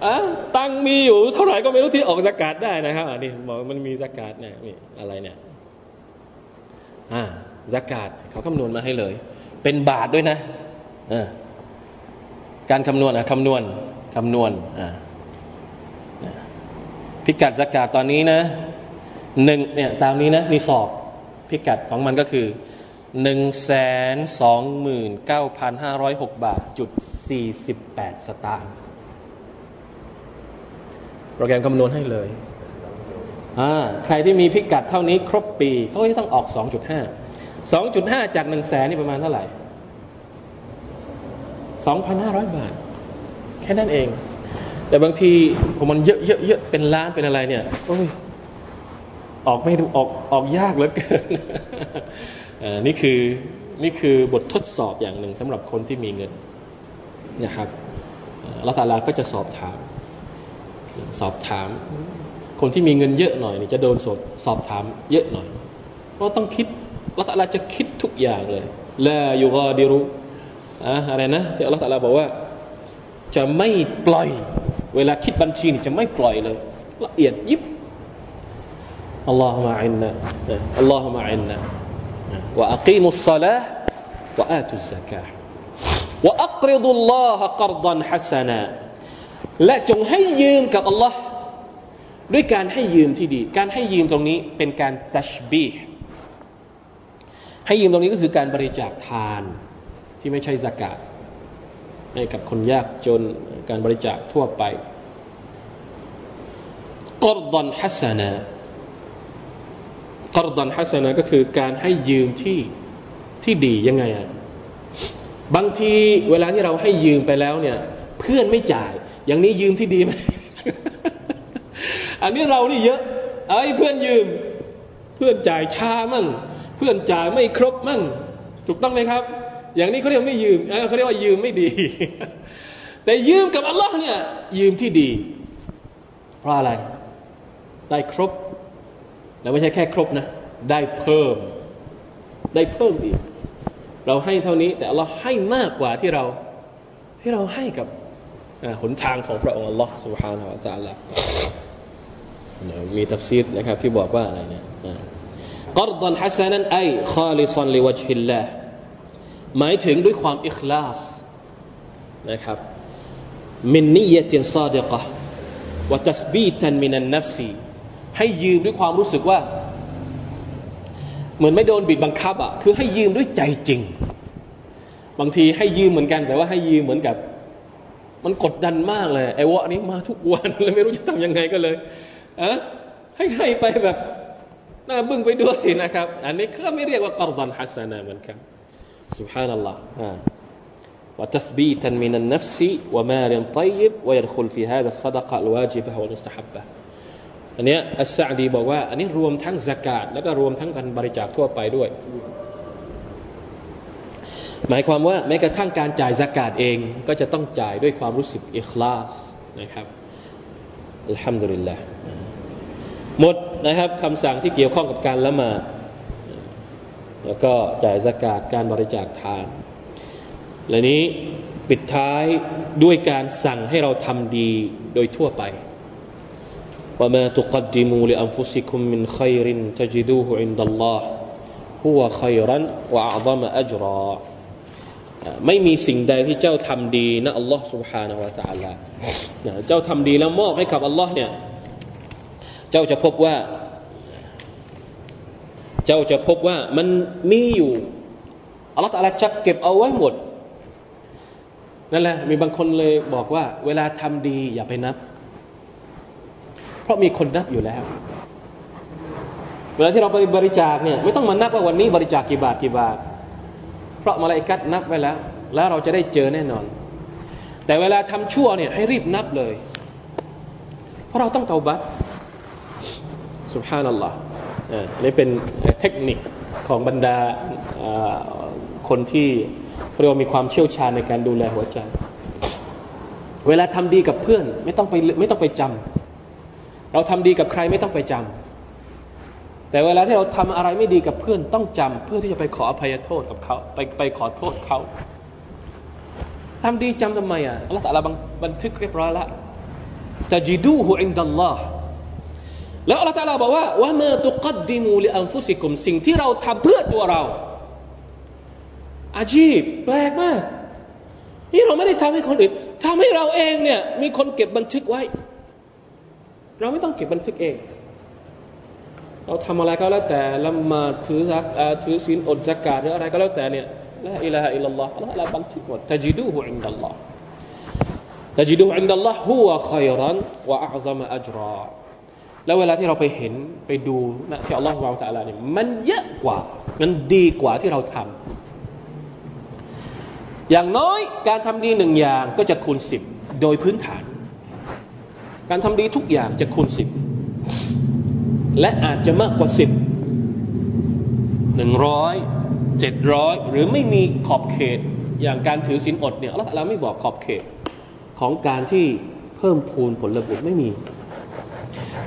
อะตังมีอยู่เท่าไหร่ก็ไม่รู้ที่ออกสกาดได้นะครับอันนี้บอกมันมีสกาดเนี่ยนี่อะไรเนี่ยอ่าสกาดเขาคำนวณมาให้เลย เป็นบาทด้วยนะอ่าการคำนวณอะคำนวณคำนวณอ่า พิกัดสกาดตอนนี้นะหนึ่งเนี่ยตามนี้นะนี่สอบพิกัดของมันก็คือหนึ่งแสนสองหมื่นเก้าพันห้าร้อยหกบาทจุดสี่สิบแปดสตางค์โปรแกรมคำนวณให้เลยอ่าใครที่มีพิกัดเท่านี้ครบปีเขาก็จะต้องออก 2.5 2.5 จาก1นึ่งแสนนี่ประมาณเท่าไหร่ 2,500 บาท แค่นั้นเอง แต่บางทีผมมันเยอะเยอะเยอะเป็นล้านเป็นอะไรเนี่ยโอ้ยออกไม่ดูออกออกยากเหลือเกินนี่คือนี่คือบททดสอบอย่างหนึ่งสำหรับคนที่มีเงินนะครับละตาลาก็จะสอบถาม สอบถาม คนที่มีเงินเยอะหน่อยนี่จะโดนสดสอบถามเยอะหน่อย เพราะต้องคิดละตัลาจะคิดทุกอย่างเลย และยูกอดิรุอะอะไรนะที่อัลลอฮฺตะลาบอกว่า จะไม่ปล่อย เวลาคิดบัญชีจะไม่ปล่อยเลยละเอียดยิบอัลลอฮฺมะอินนะอัลลอฮฺมะอินนะวะอักีมุสซาลาห์วะอาตุสซะกาห์วะอักริดุลลอฮฺกรดันฮัสนาและจงให้ยืมกับอัลลอฮ์ด้วยการให้ยืมที่ดี การให้ยืมตรงนี้เป็นการตัชบีให้ยืมตรงนี้ก็คือการบริจาคทานที่ไม่ใช่สกาด ให้กับคนยากจนการบริจาคทั่วไปกอรดอนฮัสนะกอรดอนฮัสนะก็คือการให้ยืมที่ที่ดียังไงอะบางทีเวลาที่เราให้ยืมไปแล้วเนี่ย เพื่อนไม่จ่าย อย่างนี้ยืมที่ดีไหมอันนี้เรานี่เยอะไอ้เพื่อนยืม เพื่อนจ่ายช้ามั่ง เพื่อนจ่ายไม่ครบมั่ง ถูกต้องไหมครับ อย่างนี้เขาเรียกไม่ยืมเขาเรียกว่ายืมไม่ดี แต่ยืมกับอัลลอฮ์เนี่ยยืมที่ดี เพราะอะไร ได้ครบ แล้วไม่ใช่แค่ครบนะ ได้เพิ่ม ได้เพิ่มอีกเราให้เท่านี้ แต่อัลลอฮ์ให้มากกว่าที่เราที่เราให้กับหนทางของพระองค์อัลลอฮ์ سبحانه และ تعالى มีตัฟซีดนะครับที่บอกว่าอะไรเนี่ยกอรดันฮัสนันไอคาลิซันลิวจฮิลลา หมายถึงด้วยความอิคลาสนะครับمن نية صادقة وتثبيتا من النفسให้ยืมด้วยความรู้สึกว่า เหมือนไม่โดนบีบบังคับอะคือให้ยืมด้วยใจจริง บางทีให้ยืมเหมือนกัน แต่ว่าให้ยืมเหมือนกับ มันกดดันมากเลยไอ้วะนี้มาทุกวันเลยไม่รู้จะทำยังไงก็เลยอะให้ให้ไปแบบหน้าบึ้งไปด้วยนะครับ อันนี้ก็ไม่เรียกว่ากอรดันฮัสนาเหมือนกัน سبحان الله وتثبيتا من النفس ومال طيب ويدخل في هذا الصدقة الواجبة والمستحبة อันนี้อัสซาดีบอกว่าอันนี้รวมทั้งสกาดแล้วก็รวมทั้งการบริจาคทั่วไปด้วย หมายความว่าแม้กระทั่งการจ่ายสกาดเอง ก็จะต้องจ่ายด้วยความรู้สึกอิคลาสนะครับอัลฮัมดุลิลลาห์หมดนะครับคำสั่งที่เกี่ยวข้องกับการละหมาด แล้วก็จ่ายสกาดการบริจาคทานและนี้ปิดท้ายด้วยการสั่งให้เราทำดีโดยทั่วไปว่ามาตุกดิมูลิอัมฟุสิคุมมินขัยรินตจิดูฮุอินดัลลอฮ์ฮุวะขัยรันวะอัลมะอัจรอไม่มีสิ่งใดที่เจ้าทำดีนะอัลลอฮ์ سبحانه และ تعالى เจ้าทำดีแล้วมอบให้กับอัลลอฮ์เนี่ยเจ้าจะพบว่า เจ้าจะพบว่ามันมีอยู่อัลลอฮฺตะลาจะเก็บเอาไว้หมดนั่นแหละมีบางคนเลยบอกว่า เวลาทำดีอย่าไปนับ เพราะมีคนนับอยู่แล้ว เวลาที่เราไปบริจาคเนี่ยไม่ต้องมานับว่าวันนี้บริจาคกี่บาทกี่บาท เพราะมาลายกัดนับไว้แล้ว แล้วเราจะได้เจอแน่นอน แต่เวลาทำชั่วเนี่ยให้รีบนับเลย เพราะเราต้องเตาบัตสุภานัลลอฮ์ นี่เป็นเทคนิคของบรรดาคนที่เรียกว่ามีความเชี่ยวชาญในการดูแลหัวใจ เวลาทำดีกับเพื่อนไม่ต้องไปไม่ต้องไปจำเราทำดีกับใครไม่ต้องไปจำแต่เวลาที่เราทำอะไรไม่ดีกับเพื่อนต้องจำเพื่อที่จะไปขออภัยโทษกับเขาไปไปขอโทษเขาทำดีจำทำไมอะอัลลอฮฺบันทึกเรียบร้อยแล้วتجدوه عند الله แล้วอัลลอฮฺตาลาบอกว่าว่า وما تقدموا لأنفسكمสิ่งที่เราทำเพื่อตัวเรา อาชีพแปลกมาก นี่เราไม่ได้ทำให้คนอื่นทำให้เราเองเนี่ย มีคนเก็บบันทึกไว้ เราไม่ต้องเก็บบันทึกเอง เราทำอะไรก็แล้วแต่ละหมาดถือซักถือศีลอดซะกาตหรืออะไรก็แล้วแต่เนี่ยلا إله إلا اللهอัลลอฮ์ละบันทึกหมดتجدوه عند اللهตจิดูฮุอินดัลลอฮ์ฮุวะขัยรันวะอัลซามอัจรา แล้วเวลาที่เราไปเห็นไปดูนะที่อัลลอฮฺวางตะลาเนี่ยมันเยอะกว่า มันดีกว่าที่เราทำอย่างน้อยการทำดีหนึ่งอย่างก็จะคูณสิบโดยพื้นฐาน การทำดีทุกอย่างจะคูณสิบและอาจจะมากกว่าสิบหนึ่งร้อยเจ็ดร้อยหรือไม่มีขอบเขต อย่างการถือศีลอดเนี่ยเราไม่บอกขอบเขตของการที่เพิ่มพูนผลบุญไม่มี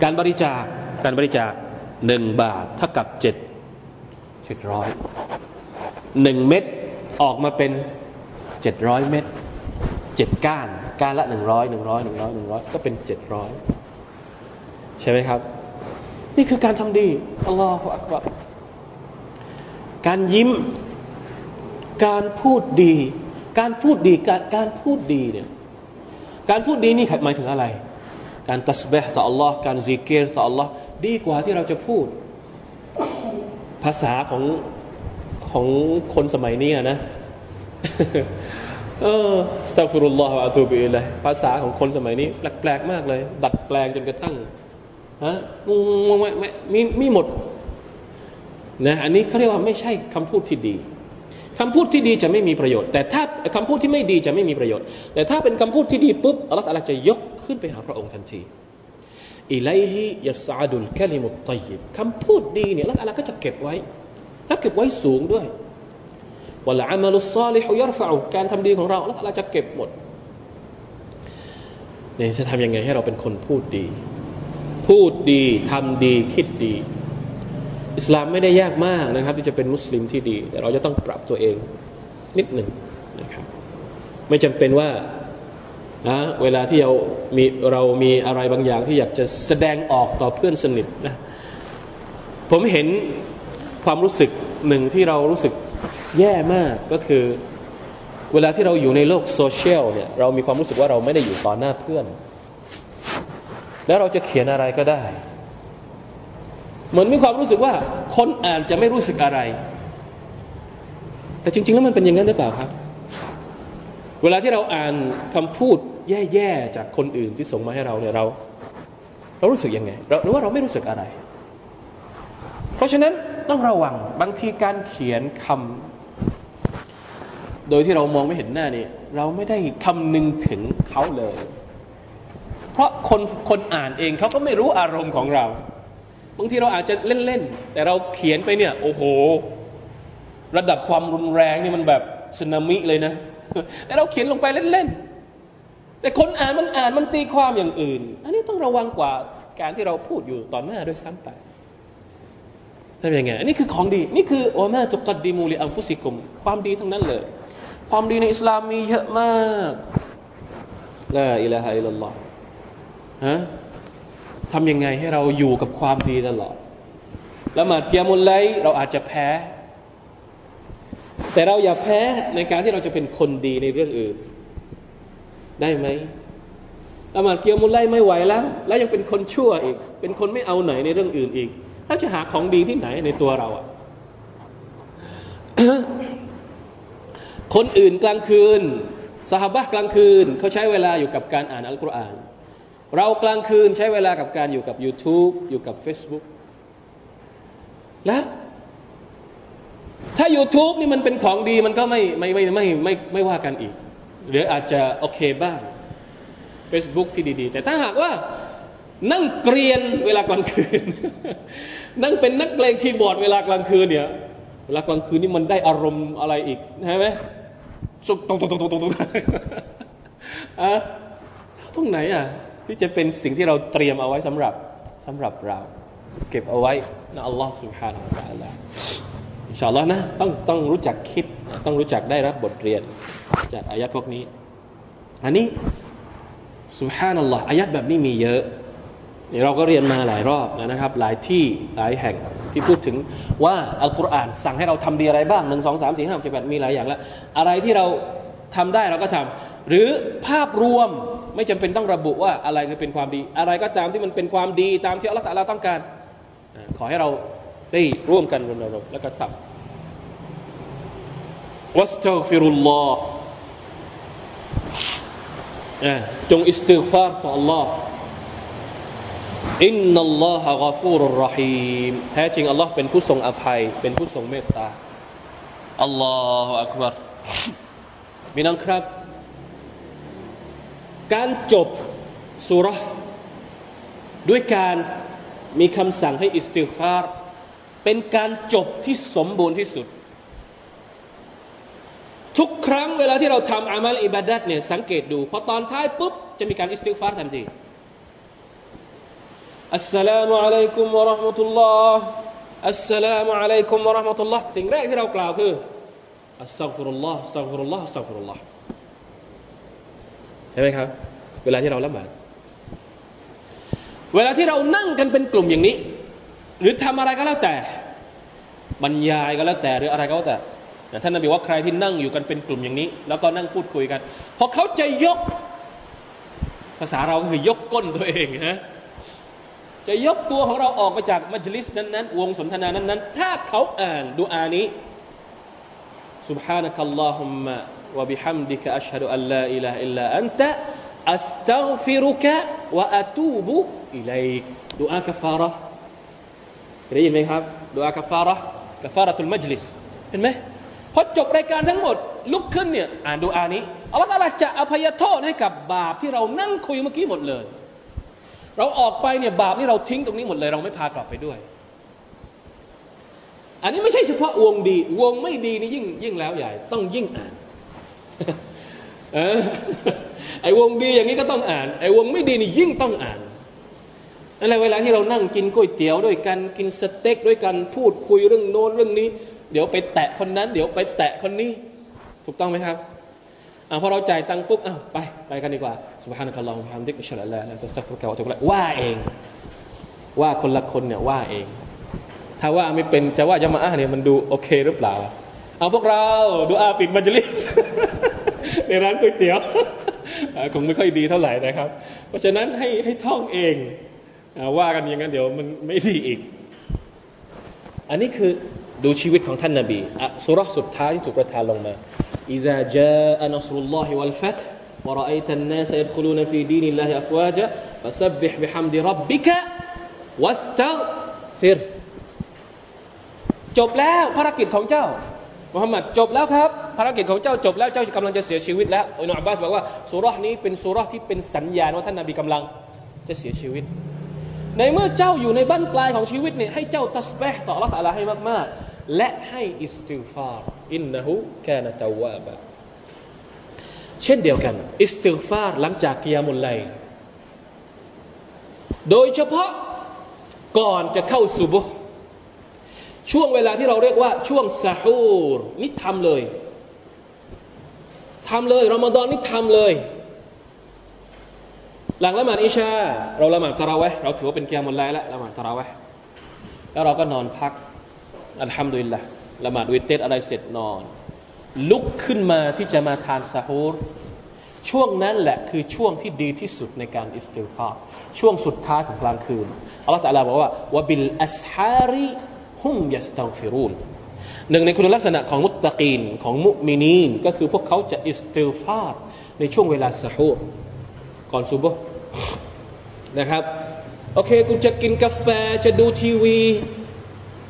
การบริจาคการบริจาคหนึ่งบาทเท่ากับเจ็ดเจ็ดร้อยหนึ่งเม็ดออกมาเป็นเจ็ดร้อยเม็ดเจ็ดก้านก้านละหนึ่งร้อยหนึ่งร้อยหนึ่งร้อยหนึ่งร้อยก็เป็นเจ็ดร้อยใช่ไหมครับ นี่คือการทำดีอัลลอฮฺอักบารการยิ้ม การพูดดี การพูดดีการการพูดดีเนี่ยการพูดดีนี่หมายถึงอะไร การตัสบห์ต่อ Allah การซิกเกตต่อ Allah ดีกว่าที่เราจะพูด ภาษาของของคนสมัยนี้นะเออสตัฟรุลลอฮฺอะตูบิเลยภาษาของคนสมัยนี้ แปลกๆมากเลย ดัดแปลงจนกระทั่งฮะมีมีหมดนะอันนี้เขาเรียกว่าไม่ใช่คำพูดที่ดีคำพูดที่ดีจะไม่มีประโยชน์ แต่ถ้าคำพูดที่ไม่ดีจะไม่มีประโยชน์ แต่ถ้าเป็นคำพูดที่ดีปุ๊บอัลลอฮฺจะยก ขึ้นไปหาพระองค์ทันทีอิไลฮิยัสอาดุลกลิมุตตยิบคำพูดดีเนี่ยอัลลอฮฺก็จะเก็บไว้ และเก็บไว้สูงด้วยวลาอามัลุซาลิฮุยรฟะการทำดีของเราอัลลอฮฺจะเก็บหมดเนี่ยจะทำยังไงให้เราเป็นคนพูดดี พูดดีทำดีคิดดี อิสลามไม่ได้ยากมากนะครับ ที่จะเป็นมุสลิมที่ดี แต่เราจะต้องปรับตัวเองนิดหนึ่งนะครับ ไม่จำเป็นว่า นะเวลาที่เรามีเรามีอะไรบางอย่างที่อยากจะแสดงออกต่อเพื่อนสนิทนะผมเห็นความรู้สึกหนึ่งที่เรารู้สึกแย่มากก็คือ เวลาที่เราอยู่ในโลกโซเชียลเนี่ยเรามีความรู้สึกว่าเราไม่ได้อยู่ต่อหน้าเพื่อน แล้วเราจะเขียนอะไรก็ได้ เหมือนมีความรู้สึกว่าคนอ่านจะไม่รู้สึกอะไร แต่จริง ๆ แล้วมันเป็นอย่างนั้นหรือเปล่าครับ เวลาที่เราอ่านคำพูด แย่ๆจากคนอื่นที่ส่งมาให้เราเนี่ยเรา เรารู้สึกยังไงเราหรือว่าเราไม่รู้สึกอะไร เพราะฉะนั้นต้องระวังบางทีการเขียนคำโดยที่เรามองไม่เห็นหน้านี่เราไม่ได้คำนึงถึงเขาเลย เพราะคนคนอ่านเองเขาก็ไม่รู้อารมณ์ของเราบางทีเราอาจจะเล่นๆแต่เราเขียนไปเนี่ย โอ้โห ระดับความรุนแรงนี่มันแบบสึนามิเลยนะแต่เราเขียนลงไปเล่นๆ แต่คนอ่านมันอ่านมันตีความอย่างอื่น อันนี้ต้องระวังกว่าการที่เราพูดอยู่ต่อหน้าด้วยซ้ำไปทำยังไงอันนี้คือของดี นี่คือโอมาตุกดดิมูลิอัมฟุสิกุม ความดีทั้งนั้นเลย ความดีในอิสลามมีเยอะมากลาอิลาฮะอิลลัลลอฮ์ฮะทำยังไงให้เราอยู่กับความดีตลอดแล้วมาเทียมุลไลเราอาจจะแพ้ แต่เราอย่าแพ้ในการที่เราจะเป็นคนดีในเรื่องอื่น ได้ไหมละหมาดเกียวมุลไลไม่ไหวแล้ว แล้วยังเป็นคนชั่วอีก เป็นคนไม่เอาไหนในเรื่องอื่นอีกแล้วจะหาของดีที่ไหนในตัวเราอะคนอื่นกลางคืนสหบะกลางคืนเขาใช้เวลาอยู่กับการอ่านอัลกุรอาน เรากลางคืนใช้เวลากับการอยู่กับ YouTube อยู่กับ Facebook และถ้า YouTube นี่มันเป็นของดีมันก็ไม่ไม่ไม่ไม่ไม่ไม่ว่ากันอีก หรืออาจจะโอเคบ้าง Facebook ที่ดีๆ แต่ถ้าหากว่านั่งเกรียนเวลากลางคืน นั่งเป็นนักเลงคีย์บอร์ดเวลากลางคืนเนี่ยเวลากลางคืนนี่มันได้อารมณ์อะไรอีกใช่ไหมสุกตรงตรงตรงตรงตรงอะตรงไหนอะ ที่จะเป็นสิ่งที่เราเตรียมเอาไว้สำหรับสำหรับเรา เก็บเอาไว้นะอัลลอฮฺสุบฮานาอัลลอฮ อินชาลลอนะต้องต้องรู้จักคิด ต้องรู้จักได้รับบทเรียน จากอายะดพวกนี้ อันนี้สุฮานัลลอฮ์อายะแบบนี้มีเยอะเดี๋ยวเราก็เรียนมาหลายรอบแล้วนะครับ หลายที่หลายแห่งที่พูดถึงว่าอัลกุรอานสั่งให้เราทำดีอะไรบ้างหนึ่งสองสามสี่ห้าหกเจ็ดแปดมีหลายอย่างแล้ว อะไรที่เราทำได้เราก็ทำ หรือภาพรวมไม่จำเป็นต้องระบุว่าอะไรจะเป็นความดี อะไรก็ตามที่มันเป็นความดีตามที่อัลลอฮฺเราต้องการ ขอให้เราได้ร่วมกันรณรงค์แล้วก็ทำ วัสตัฟิรุลลอฮ์จงอิสติฟารต่อ Allah อินนัลลอฮะกฟูรุรรหีมแท้จริงอัลลอฮ์เป็นผู้ทรงอภัย เป็นผู้ทรงเมตตาอัลลอฮฺอักบารมีน้องครับ การจบสูเราะฮฺด้วยการมีคำสั่งให้อิสติฟารเป็นการจบที่สมบูรณ์ที่สุด ทุกครั้งเวลาที่เราทำอามัลอิบาดัตเนี่ยสังเกตดูพอตอนท้ายปุ๊บจะมีการอิสติฟารทันทีالسلام عليكم ورحمة الله السلام عليكم ورحمة اللهสิ่งแรกที่เรากล่าวคือأستغفر الله أستغفر الله أستغفر اللهใช่ไหมครับ เวลาที่เราละหมาดเวลาที่เรานั่งกันเป็นกลุ่มอย่างนี้ หรือทำอะไรก็แล้วแต่ บรรยายก็แล้วแต่หรืออะไรก็แล้วแต่ ท่านนบีว่าใครที่นั่งอยู่กันเป็นกลุ่มอย่างนี้ แล้วก็นั่งพูดคุยกันพอเขาจะยก ภาษาเราก็คือยกก้นตัวเองฮะจะยกตัวของเราออกไปจากมัจลิสนั้นๆวงสนทนานั้นๆถ้าเขาอ่านดูอานี้ سبحانك اللهم وبحمدك أشهد أن لا إله إلا أنت أستغفرك وأتوب إليك ดูอากัฟฟาระได้ยินไหมครับดูอากัฟฟาระกัฟฟาระตุลมัจลิสเห็นไหม พอจบรายการทั้งหมด ลุกขึ้นเนี่ยอ่านดูอานี้อัลลอฮฺจะอภัยโทษให้กับบาปที่เรานั่งคุยเมื่อกี้หมดเลย เราออกไปเนี่ยบาปนี่เราทิ้งตรงนี้หมดเลย เราไม่พากลับไปด้วย อันนี้ไม่ใช่เฉพาะวงดี วงไม่ดีนี่ยิ่งยิ่งแล้วใหญ่ ต้องยิ่งอ่านเออไอ้วงดีอย่างนี้ก็ต้องอ่าน ไอ้วงไม่ดีนี่ยิ่งต้องอ่านอะไรเวลาที่เรานั่งกินก๋วยเตี๋ยวด้วยกันกินสเต็กด้วยกันพูดคุยเรื่องโน้นเรื่องนี้ เดี๋ยวไปแตะคนนั้น เดี๋ยวไปแตะคนนี้ ถูกต้องไหมครับอ่าพอเราจ่ายตังค์ปุ๊บอ้าวไปไปกันดีกว่าสุบฮานะคัลลอฮฺฮัมดิกอัชฮะละละตัสตักฟุกะวะตุกละว่าเอง ว่าคนละคนเนี่ยว่าเอง ถ้าว่าไม่เป็นจะว่าจะมาอ่าเนี่ยมันดูโอเคหรือเปล่า เอาพวกเราดูอาปิดมัจลิสในร้านก๋วยเตี๋ยวคงไม่ค่อยดีเท่าไหร่นะครับ เพราะฉะนั้นให้ให้ท่องเองว่ากันอย่างนั้นเดี๋ยวมันไม่ดีอีก อันนี้คือ ดูชีวิตของท่านนาบีสุรสุดท้ายที่ถูกประทานลงมา إذا جاء نصر الله والفتح ورأيت الناس يدخلون في دين الله أفواجا فسبح بحمد ربك واستغفر จบแล้วภารกิจของเจ้ามุฮัมมัดจบแล้วครับภารกิจของเจ้าจบแล้วเจ้ากำลังจะเสียชีวิตแล้วอินุอับบาสบอกว่าสุรษนี้เป็นสุรษที่เป็นสัญญาณว่าท่านนาบีกำลังจะเสียชีวิต ในเมื่อเจ้าอยู่ในบั้นปลายของชีวิตเนี่ยให้เจ้าตัสเบห์ต่อละตาลาให้มากๆ และให้อิสติฟารอินนะฮูแคนะตาวาบะเช่นเดียวกัน อิสติฟารหลังจากกิยามุลไลโดยเฉพาะก่อนจะเข้าสุบุช่วงเวลาที่เราเรียกว่าช่วงซาฮูรนี่ทำเลยทำเลยรอมฎอนนี่ทำเลย หลังละหมาดอิชา เราละหมาดตะราเวเราถือว่าเป็นเกียร์มดไลแล้วละหมาดตะราเวแล้วเราก็นอนพัก อัลฮัมดุลิลละละหมาดวิเตรอะไรเสร็จนอน ลุกขึ้นมาที่จะมาทานซาฮูรช่วงนั้นแหละคือช่วงที่ดีที่สุดในการอิสติฟาร์ช่วงสุดท้ายของกลางคืนอัลลอฮฺตะลาบอกว่าوبالأسحار هم يستغفرونหนึ่งในคุณลักษณะของมุตตะกีนของมุมินีน ก็คือพวกเขาจะอิสติฟาร์ในช่วงเวลาสะฮูรก่อนซุบฮฺนะครับ โอเค คุณจะกินกาแฟจะดูทีวี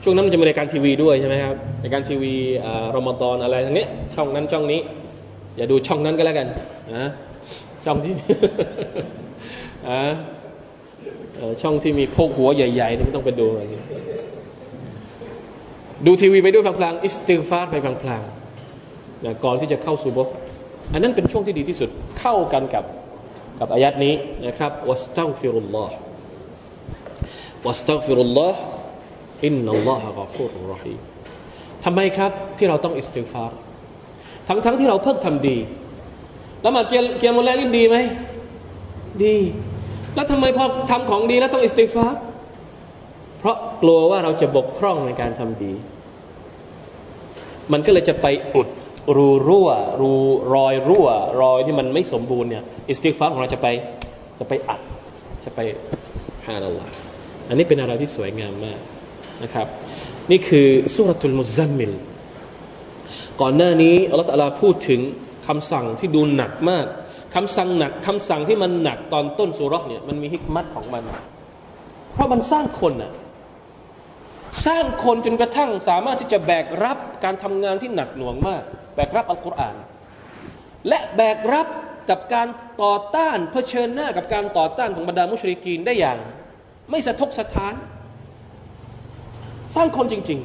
ช่วงนั้นมันจะมีรายการทีวีด้วยใช่ไหมครับรายการทีวีรอมฎอนอะไรทั้งนี้ช่องนั้นช่องนี้ อย่าดูช่องนั้นก็แล้วกันนะช่องที่ช่องที่มีพวกหัวใหญ่ๆนี่ไม่ต้องไปดูอะไรดูทีวีไปด้วยพลางๆอิสติฟาร์ไปพลางๆนะก่อนที่จะเข้าสู่บกอันนั้นเป็นช่วงที่ดีที่สุดเข้ากันกับกับอายัดนี้นะครับواستغفروا الله واستغفروا الله إن الله غفور رحيمทำไมครับที่เราต้องอิสติฟาร์ทั้งทั้งที่เราเพิ่งทำดี แล้วมาเกียเกียมุลไลนี่ดีไหมดี แล้วทำไมพอทำของดีแล้วต้องอิสติฟาร์เพราะกลัวว่าเราจะบกพร่องในการทำดี มันก็เลยจะไปอุดรูรั่วรูรอยรั่ว รอยที่มันไม่สมบูรณ์เนี่ยอิสติฟาร์ของเราจะไปจะไปอัดจะไป سبحان اللهอันนี้เป็นอะไรที่สวยงามมาก นะครับนี่คือสูเราะตุลมุซซัมมิล ก่อนหน้านี้อัลลอฮฺพูดถึงคำสั่งที่ดูหนักมากคำสั่งหนักคำสั่งที่มันหนักตอนต้นสูเราะฮฺเนี่ยมันมีฮิกมัตของมัน เพราะมันสร้างคนอะสร้างคนจนกระทั่งสามารถที่จะแบกรับการทำงานที่หนักหน่วงมาก แบกรับอัลกุรอาน และแบกรับกับการต่อต้านเผชิญหน้ากับการต่อต้านของบรรดามุชริกีนได้อย่าง ไม่สะทกสะท้าน สร้างคนจริง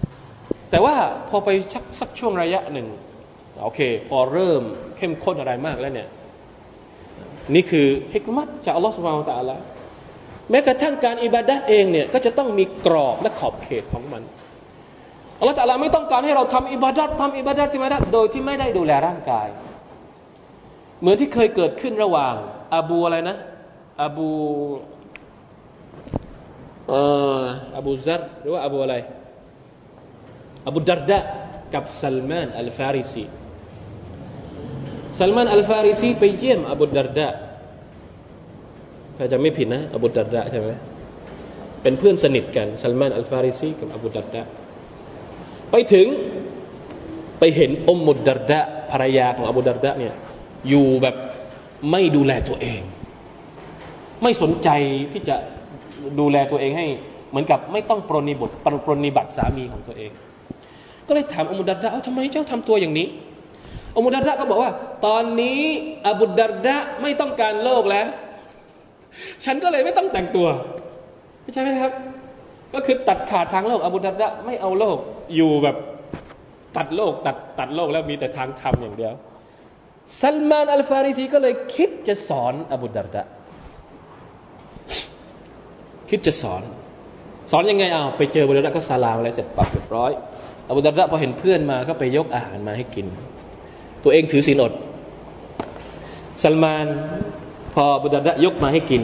ๆ แต่ว่าพอไปชักสักช่วงระยะหนึ่งโอเค พอเริ่มเข้มข้นอะไรมากแล้วเนี่ยนี่คือฮิกมัตจากอัลลอฮฺสุบฮานตะอัลลแม้กระทั่งการอิบาดะเองเนี่ยก็จะต้องมีกรอบและขอบเขตของมันอัลลอฮฺต่ละไม่ต้องการให้เราทำอิบาดัตทำอิบาดัตอิบาดัตโดยที่ไม่ได้ดูแลร่างกาย เหมือนที่เคยเกิดขึ้นระหว่าง อบูอะไรนะ อบู อ่ออบูซัรหรือว่าอบูอะไรอบูดารดะกับซัลมานอัลฟาริซีซัลมานอัลฟาริซีไปเยี่ยมอบูดารดะถ้าจะไม่ผิดนะอบูดัรดะใช่ไหมเป็นเพื่อนสนิทกันซัลมานอัลฟาริซีกับอบูดัรดะไปถึงไปเห็นอมมุดดัรดะภรรยาของอบูดัรดะเนี่ยอยู่แบบไม่ดูแลตัวเอง ไม่สนใจที่จะ ดูแลตัวเองให้ เหมือนกับไม่ต้องปรนิบัติปรนิบัติสามีของตัวเอง ก็เลยถามอมุดัดดะเอาทำไมเจ้าทำตัวอย่างนี้อมุดัดดะก็บอกว่า ตอนนี้อบุดัดดะไม่ต้องการโลกแล้ว ฉันก็เลยไม่ต้องแต่งตัว ไม่ใช่ไหมครับ ก็คือตัดขาดทางโลก อบุดัดดะไม่เอาโลกอยู่แบบตัดโลกตัดตัดโลกแล้วมีแต่ทางธรรมอย่างเดียวซัลมานอัลฟาริซีก็เลยคิดจะสอนอบูดารดะ คิดจะสอน สอนยังไงเอาไปเจอบูดารดะก็ซาลามอะไรเสร็จปับเรียบร้อยอบูดาระพอเห็นเพื่อนมาก็ไปยกอาหารมาให้กิน ตัวเองถือศีลอดซัลมาน พอบูดาระยกมาให้กิน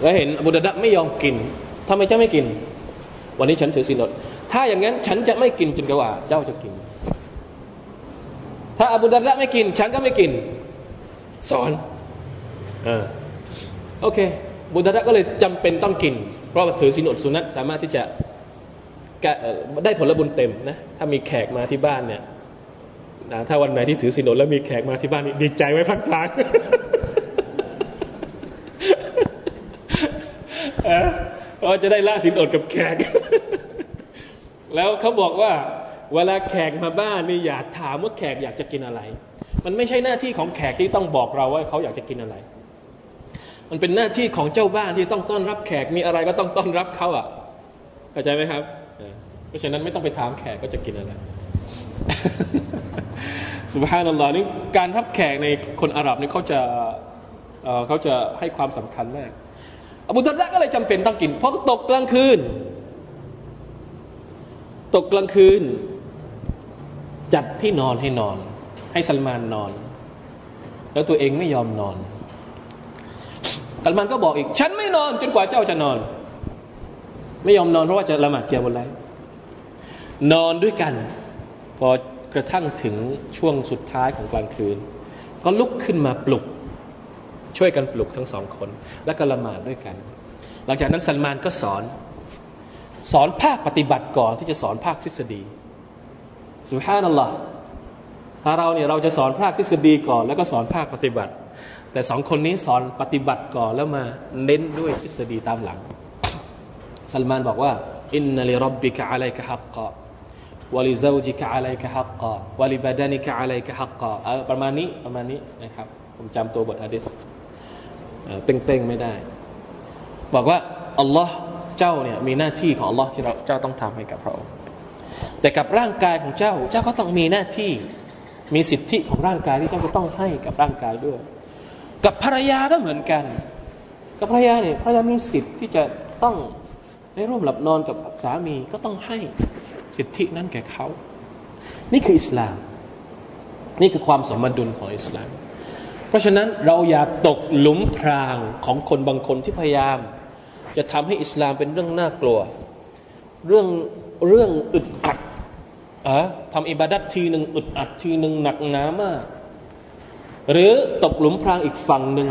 แล้วเห็นอบูดาระไม่ยอมกินทำไมเจ้าไม่กิน วันนี้ฉันถือศีลอด ถ้าอย่างนั้นฉันจะไม่กินจนกว่า เจ้าจะกิน ถ้าอบูดาระไม่กิน ฉันก็ไม่กิน สอนอโอเค บุดาระก็เลยจำเป็นต้องกิน เพราะถือสินอดสุนัตสามารถที่จะได้ผลบุญเต็มนะถ้ามีแขกมาที่บ้านเนี่ยถ้าวันไหนที่ถือสินอดแล้วมีแขกมาที่บ้านนี่ดีใจไว้พักพลางเพราะจะได้ละสินอดกับแขก แล้วเขาบอกว่า เวลาแขกมาบ้านนี่อย่าถามว่าแขกอยากจะกินอะไร มันไม่ใช่หน้าที่ของแขกที่ต้องบอกเราว่าเขาอยากจะกินอะไร มันเป็นหน้าที่ของเจ้าบ้านที่ต้องต้อนรับแขกมีอะไรก็ต้องต้อนรับเขาอะเข้าใจไหมครับ เพราะฉะนั้นไม่ต้องไปถามแขกก็จะกินอะไรสุภาพนัลลอฮ์นี่การรับแขกในคนอาหรับนี่เขาจะเขาจะให้ความสำคัญมากอบูดาระก็เลยจำเป็นต้องกิน เพราะตกกลางคืน ตกกลางคืน จัดที่นอนให้นอน ให้สัลมานนอน แล้วตัวเองไม่ยอมนอน สัลมานก็บอกอีก ฉันไม่นอนจนกว่าเจ้าจะนอน ไม่ยอมนอนเพราะว่าจะละหมาดเกียร์บนไรนอนด้วยกัน พอกระทั่งถึงช่วงสุดท้ายของกลางคืน ก็ลุกขึ้นมาปลุก ช่วยกันปลุกทั้งสองคน แล้วก็ละหมาดด้วยกัน หลังจากนั้นสัลมานก็สอน สอนภาคปฏิบัติก่อนที่จะสอนภาคทฤษฎีสุภาพนั่นแหละถ้าเราเนี่ยเราจะสอนภาคทฤษฎีก่อน แล้วก็สอนภาคปฏิบัติ แต่สองคนนี้สอนปฏิบัติก่อนแล้วมาเน้นด้วยทฤษฎีตามหลังซัลมานบอกว่าอินนัลิรับบิกะอะลัยกะฮักกะวะลิซาวจิกะอะลัยกะฮักกะวะลิบาดานิกะอะลัยกะฮักกะประมาณนี้ประมาณนี้นะครับ ผมจำตัวบทฮะดิษเป้งๆไม่ได้ บอกว่าอัลลอฮ์เจ้าเนี่ยมีหน้าที่ของ Allah ที่เราเจ้าต้องทำให้กับพระองค์แต่กับร่างกายของเจ้า เจ้าก็ต้องมีหน้าที่มีสิทธิของร่างกายที่เจ้าก็ต้องให้กับร่างกายด้วย กับภรรยาก็เหมือนกัน กับภรรยาเนี่ยภรรยามีสิทธิ์ที่จะต้องได้ร่วมหลับนอนกับสามีก็ต้องให้สิทธินั้นแก่เขา นี่คืออิสลาม นี่คือความสมดุลของอิสลาม เพราะฉะนั้นเราอย่าตกหลุมพรางของคนบางคนที่พยายาม จะทำให้อิสลามเป็นเรื่องน่ากลัว เรื่องเรื่องอึดอัดอะทำอิบาดัตทีหนึ่งอึดอัดทีหนึ่งหนักหนามาก หรือตกหลุมพรางอีกฝั่งหนึ่ง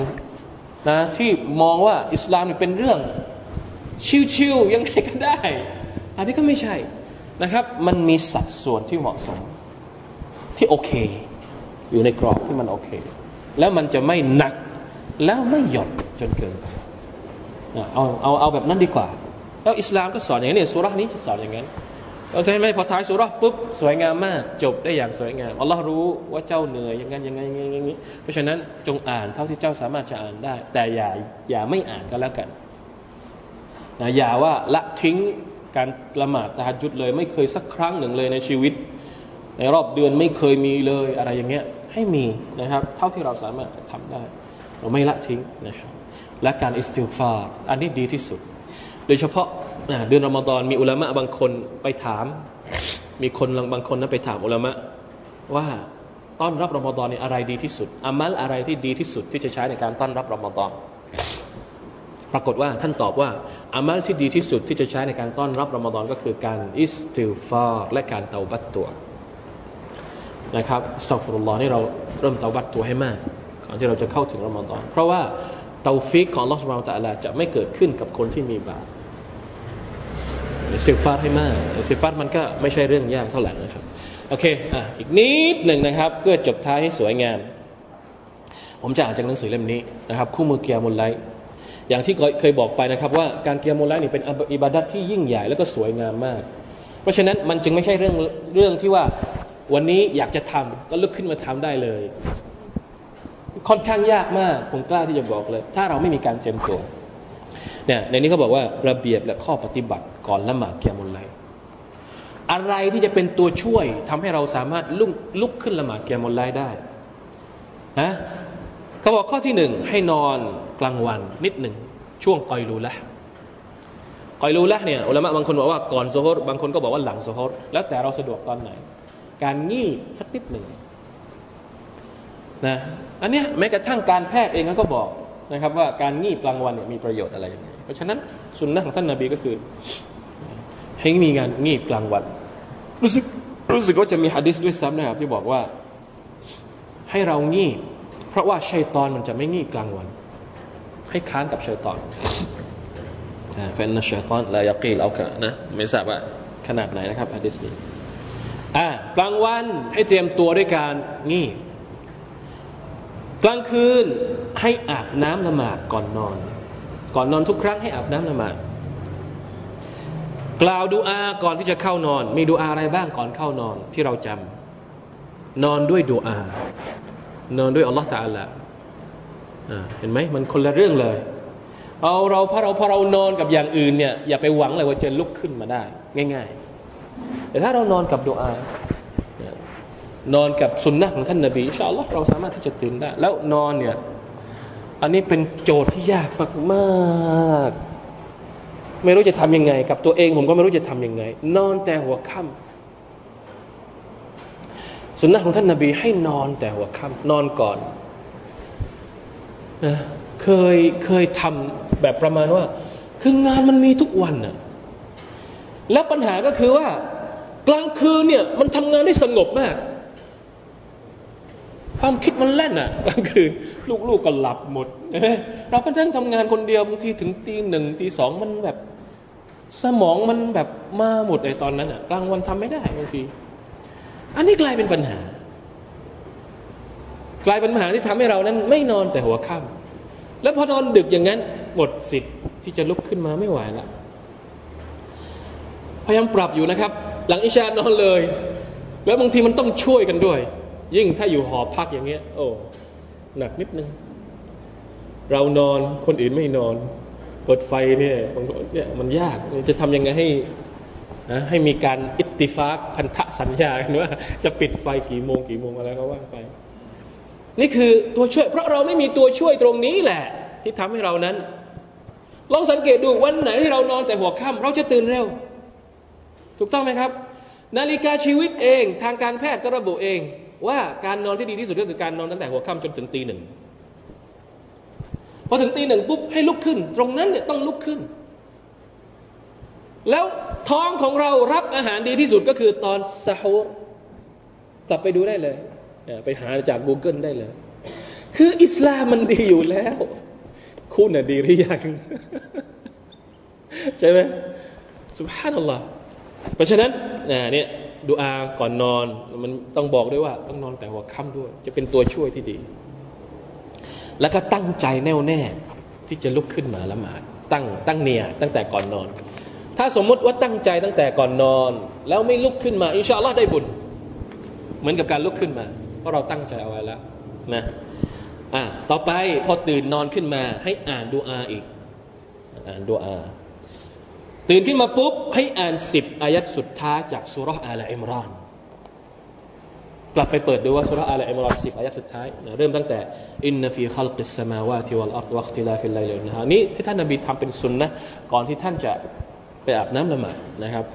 นะที่มองว่าอิสลามเป็นเรื่อง ชิวๆยังไงก็ได้ อันนี้ก็ไม่ใช่นะครับ มันมีสัดส่วนที่เหมาะสม ที่โอเค อยู่ในกรอบที่มันโอเค แล้วมันจะไม่หนัก แล้วไม่หย่อนจนเกินไปเอาเอาเอาแบบนั้นดีกว่า แล้วอิสลามก็สอนอย่างนี้สุรานี้จะสอนอย่างนั้น เราจะไม่พอท้ายสุราปุ๊บสวยงามมาก จบได้อย่างสวยงามอัลลอฮ์รู้ว่าเจ้าเหนื่อยอย่างนั้นอย่างนั้อย่างนี้ เพราะฉะนั้นจงอ่านเท่าที่เจ้าสามารถจะอ่านได้ แต่อย่าอย่าไม่อ่านก็แล้วกันนะอย่าว่าละทิ้งการละหมาดตะฮัจุดเลย ไม่เคยสักครั้งหนึ่งเลยในชีวิต ในรอบเดือนไม่เคยมีเลยอะไรอย่างเงี้ยให้มีนะครับ เท่าที่เราสามารถจะทำได้ เราไม่ละทิ้งนะครับและการอิสติฟาร์อันนี้ดีที่สุด โดยเฉพาะ เดือนรอมฎอนมีอุลามะบางคนไปถาม มีคนบางคนนั้นไปถามอุลามะว่าต้อนรับรอมฎอนนี่อะไรดีที่สุดอามัลอะไรที่ดีที่สุดที่จะใช้ในการต้อนรับรอมฎอนปรากฏว่าท่านตอบว่าอามัลที่ดีที่สุดที่จะใช้ในการต้อนรับรอมฎอนก็คือการอิสติฟาร์และการเตาบัตตัวนะครับأستغفر اللهนี่เราเริ่มเตาบัตตัวให้มากก่อนที่เราจะเข้าถึงรอมฎอนเพราะว่าเตาฟิกของอัลลอฮฺตะลาจะไม่เกิดขึ้นกับคนที่มีบาป อิสติฟาร์ให้มากอิสติฟาร์มันก็ไม่ใช่เรื่องยากเท่าไหร่นะครับ โอเคอะอีกนิดหนึ่งนะครับ เพื่อจบท้ายให้สวยงาม ผมจะอ่านจากหนังสือเล่มนี้นะครับ คู่มือเกียร์มุลไลอย่างที่เคยบอกไปนะครับ ว่าการเกียร์มุลไลนี่เป็นอิบาดัตที่ยิ่งใหญ่แล้วก็สวยงามมาก เพราะฉะนั้นมันจึงไม่ใช่เรื่องเรื่องที่ว่าวันนี้อยากจะทำก็ลุกขึ้นมาทำได้เลย ค่อนข้างยากมากผมกล้าที่จะบอกเลย ถ้าเราไม่มีการเตรียมตัว เนี่ยในนี้เขาบอกว่าระเบียบและข้อปฏิบัติก่อนละหมาดเกียรมุลไลอะไรที่จะเป็นตัวช่วยทำให้เราสามารถลุกลุกขึ้นละหมาดเกียรมุลไลได้นะเขาบอกข้อที่หนึ่งให้นอนกลางวันนิดหนึ่งช่วงกอยรูละกอยรูละเนี่ยอุลามะบางคนบอกว่าก่อนโซฮรบางคนก็บอกว่าหลังโซฮรแล้วแต่เราสะดวกตอนไหน การงี่สักนิดหนึ่งนะอันนี้แม้กระทั่งการแพทย์เองก็บอกนะครับว่าการงี่กลางวันเนี่ยมีประโยชน์อะไรอย่างไร เพราะฉะนั้นสุนนะของท่านนาบีก็คือ ให้มีงานงี่กลางวันรู้สึกรู้สึกว่าจะมีฮะดิษด้วยซ้ำนะครับที่บอกว่าให้เรางี่เพราะว่าชัยตอนมันจะไม่งี่กลางวัน ให้ค้านกับชัยตอนแฟนนะชัยตอนลายกีลเอากะนะไม่ทราบว่าขนาดไหนนะครับฮะดิษนี้อ่ากลางวันให้เตรียมตัวด้วยการงี่กลางคืนให้อาบน้ำละหมาดก่อนนอน ก่อนนอนทุกครั้งให้อาบน้ำละหมาดกล่าวดูอาก่อนที่จะเข้านอน มีดูอาอะไรบ้างก่อนเข้านอนที่เราจำนอนด้วยดูอา นอนด้วยอัลลอฮฺตาละเห็นไหมมันคนละเรื่องเลย เอาเราพอเราพอเรานอนกับอย่างอื่นเนี่ยอย่าไปหวังเลยว่าจะลุกขึ้นมาได้ ง่าย ๆ แต่ถ้าเรานอนกับดูอานอนกับสุนนะของท่านนาบีอินชาอัลลอฮ์เราสามารถที่จะตื่นได้ แล้วนอนเนี่ย อันนี้เป็นโจทย์ที่ยากมากๆ ไม่รู้จะทํำยังไง กับตัวเองผมก็ไม่รู้จะทํำยังไง นอนแต่หัวค่ำสุนนะของท่านนาบีให้นอนแต่หัวค่ำนอนก่อนนะเคยเคยทำแบบประมาณว่า คืองานมันมีทุกวันน่ะแล้วปัญหาก็คือว่ากลางคืนเนี่ยมันทำงานได้สงบมาก ความคิดมันแล่นอะกลางคืนลูกๆก็หลับหมด เราก็นั่งทำงานคนเดียวบางทีถึงตีหนึ่งตีสองมันแบบ สมองมันแบบมาหมดไอ้ตอนนั้นอะกลางวันทำไม่ได้บางที อันนี้กลายเป็นปัญหา กลายเป็นปัญหาที่ทำให้เรานั้น ไม่นอนแต่หัวค่ำแล้วพอนอนดึกอย่างนั้นหมดสิทธิ์ที่จะลุกขึ้นมาไม่ไหวละพยายามปรับอยู่นะครับ หลังอิชานอนเลย แล้วบางทีมันต้องช่วยกันด้วย ยิ่งถ้าอยู่หอพักอย่างเงี้ย โอ้หนักนิดนึง เรานอนคนอื่นไม่นอน เปิดไฟเนี่ยเนี่ยมันยากจะทำยังไงให้นะให้มีการอิติฟากพันธสัญญากันว่า จะปิดไฟกี่โมงกี่โมงอะไรก็ว่าไป นี่คือตัวช่วย เพราะเราไม่มีตัวช่วยตรงนี้แหละ ที่ทำให้เรานั้น ลองสังเกตดูวันไหนที่เรานอนแต่หัวค่ำเราจะตื่นเร็ว ถูกต้องไหมครับ นาฬิกาชีวิตเอง ทางการแพทย์ก็ระบุเอง ว่าการนอนที่ดีที่สุดก็คือการนอนตั้งแต่หัวค่ำจนถึงตีหนึ่งพอถึงตีหนึ่งปุ๊บให้ลุกขึ้น ตรงนั้นเนี่ยต้องลุกขึ้น แล้วท้องของเรารับอาหารดีที่สุดก็คือตอนซาฮูกลับไปดูได้เลยไปหาจาก Google ได้เลย คืออิสลามมันดีอยู่แล้ว คุณน่ะดีหรือยังใช่ไหมสุบฮานัลลอฮ์เพราะฉะนั้นเนี่ย ดูอาก่อนนอน มันต้องบอกด้วยว่าต้องนอนแต่หัวค่ำด้วย จะเป็นตัวช่วยที่ดี แล้วก็ตั้งใจแน่วแน่ที่จะลุกขึ้นมาละหมาดตั้งตั้งเนียตั้งแต่ก่อนนอน ถ้าสมมุติว่าตั้งใจตั้งแต่ก่อนนอน แล้วไม่ลุกขึ้นมาอินชาอัลลอฮ์ได้บุญ เหมือนกับการลุกขึ้นมา เพราะเราตั้งใจเอาไว้แล้วนะอ่าต่อไปพอตื่นนอนขึ้นมา ให้อ่านดูอาอีก อ่านดูอา ตื่นขึ้นมาปุ๊บ ให้อ่านสิบอายัดสุดท้ายจากสูเราะฮฺอาลอิมรอน กลับไปเปิดดูว่าสูเราะฮฺอาลอิมรอนสิบอายัดสุดท้ายเริ่มตั้งแต่إن في خلق السماوات والأرض واختلاف الليل والنهارนี้ที่ท่านนบีทำเป็นสุนนะฮฺก่อนที่ท่านจะไปอาบน้ำละหมาดนะครับ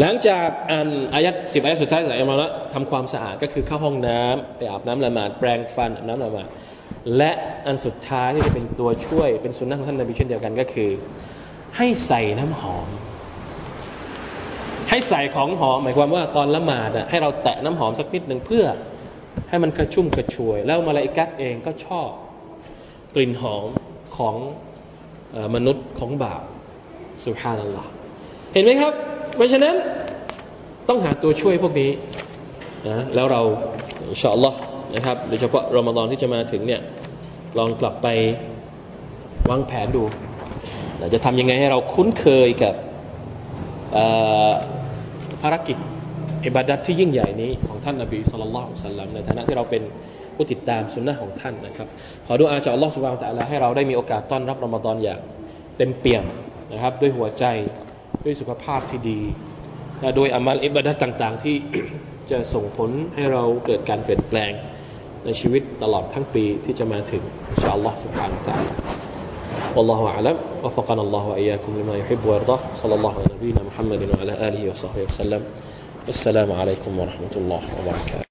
หลังจากอ่านอายัดสิบอายัดสุดท้ายจากอิมรอนแล้วทำความสะอาดก็คือเข้าห้องน้ำไปอาบน้ำละหมาดแปรงฟันอาบน้ำละหมาด และอันสุดท้ายที่จะเป็นตัวช่วยเป็นสุนนะของท่านนบีเช่นเดียวกันก็คือ ให้ใส่น้ำหอม ให้ใส่ของหอม หมายความว่าตอนละหมาดให้เราแตะน้ำหอมสักนิดหนึ่งเพื่อให้มันกระชุ่มกระชวย แล้วมาลาอิกัสเองก็ชอบ กลิ่นหอมของมนุษย์ของบ่าวสุภานัลลอฮ์เห็นไหมครับ เพราะฉะนั้นต้องหาตัวช่วยพวกนี้นะแล้วเราอินชาอัลลอฮ์ นะครับ โดยเฉพาะรอมฎอนที่จะมาถึงเนี่ยลองกลับไปวางแผนดูเราจะทำยังไงให้เราคุ้นเคยกับภารกิจอิบาดัตที่ยิ่งใหญ่นี้ของท่านนบีสุลต่านสัลลัมในฐานะที่เราเป็นผู้ติดตามสุนนะของท่านนะครับ ขอดูอาจากอัลลอฮฺสุบานตะลาให้เราได้มีโอกาสต้อนรับรอมฎอนอย่างเต็มเปี่ยมนะครับ ด้วยหัวใจด้วยสุขภาพที่ดีและโดยอามัลอิบาดัตต่าง ๆ ที่จะส่งผลให้เราเกิดการเปลี่ยนแปลง ในชีวิตตลอดทั้งปีที่จะมาถึงอินชาอัลลอฮฺสุบฮานตะลา والله أعلم وفقنا الله وإياكم لما يحب ويرضاه صلى الله على نبينا محمد وعلى آله وصحبه وسلم السلام عليكم ورحمة الله وبركاته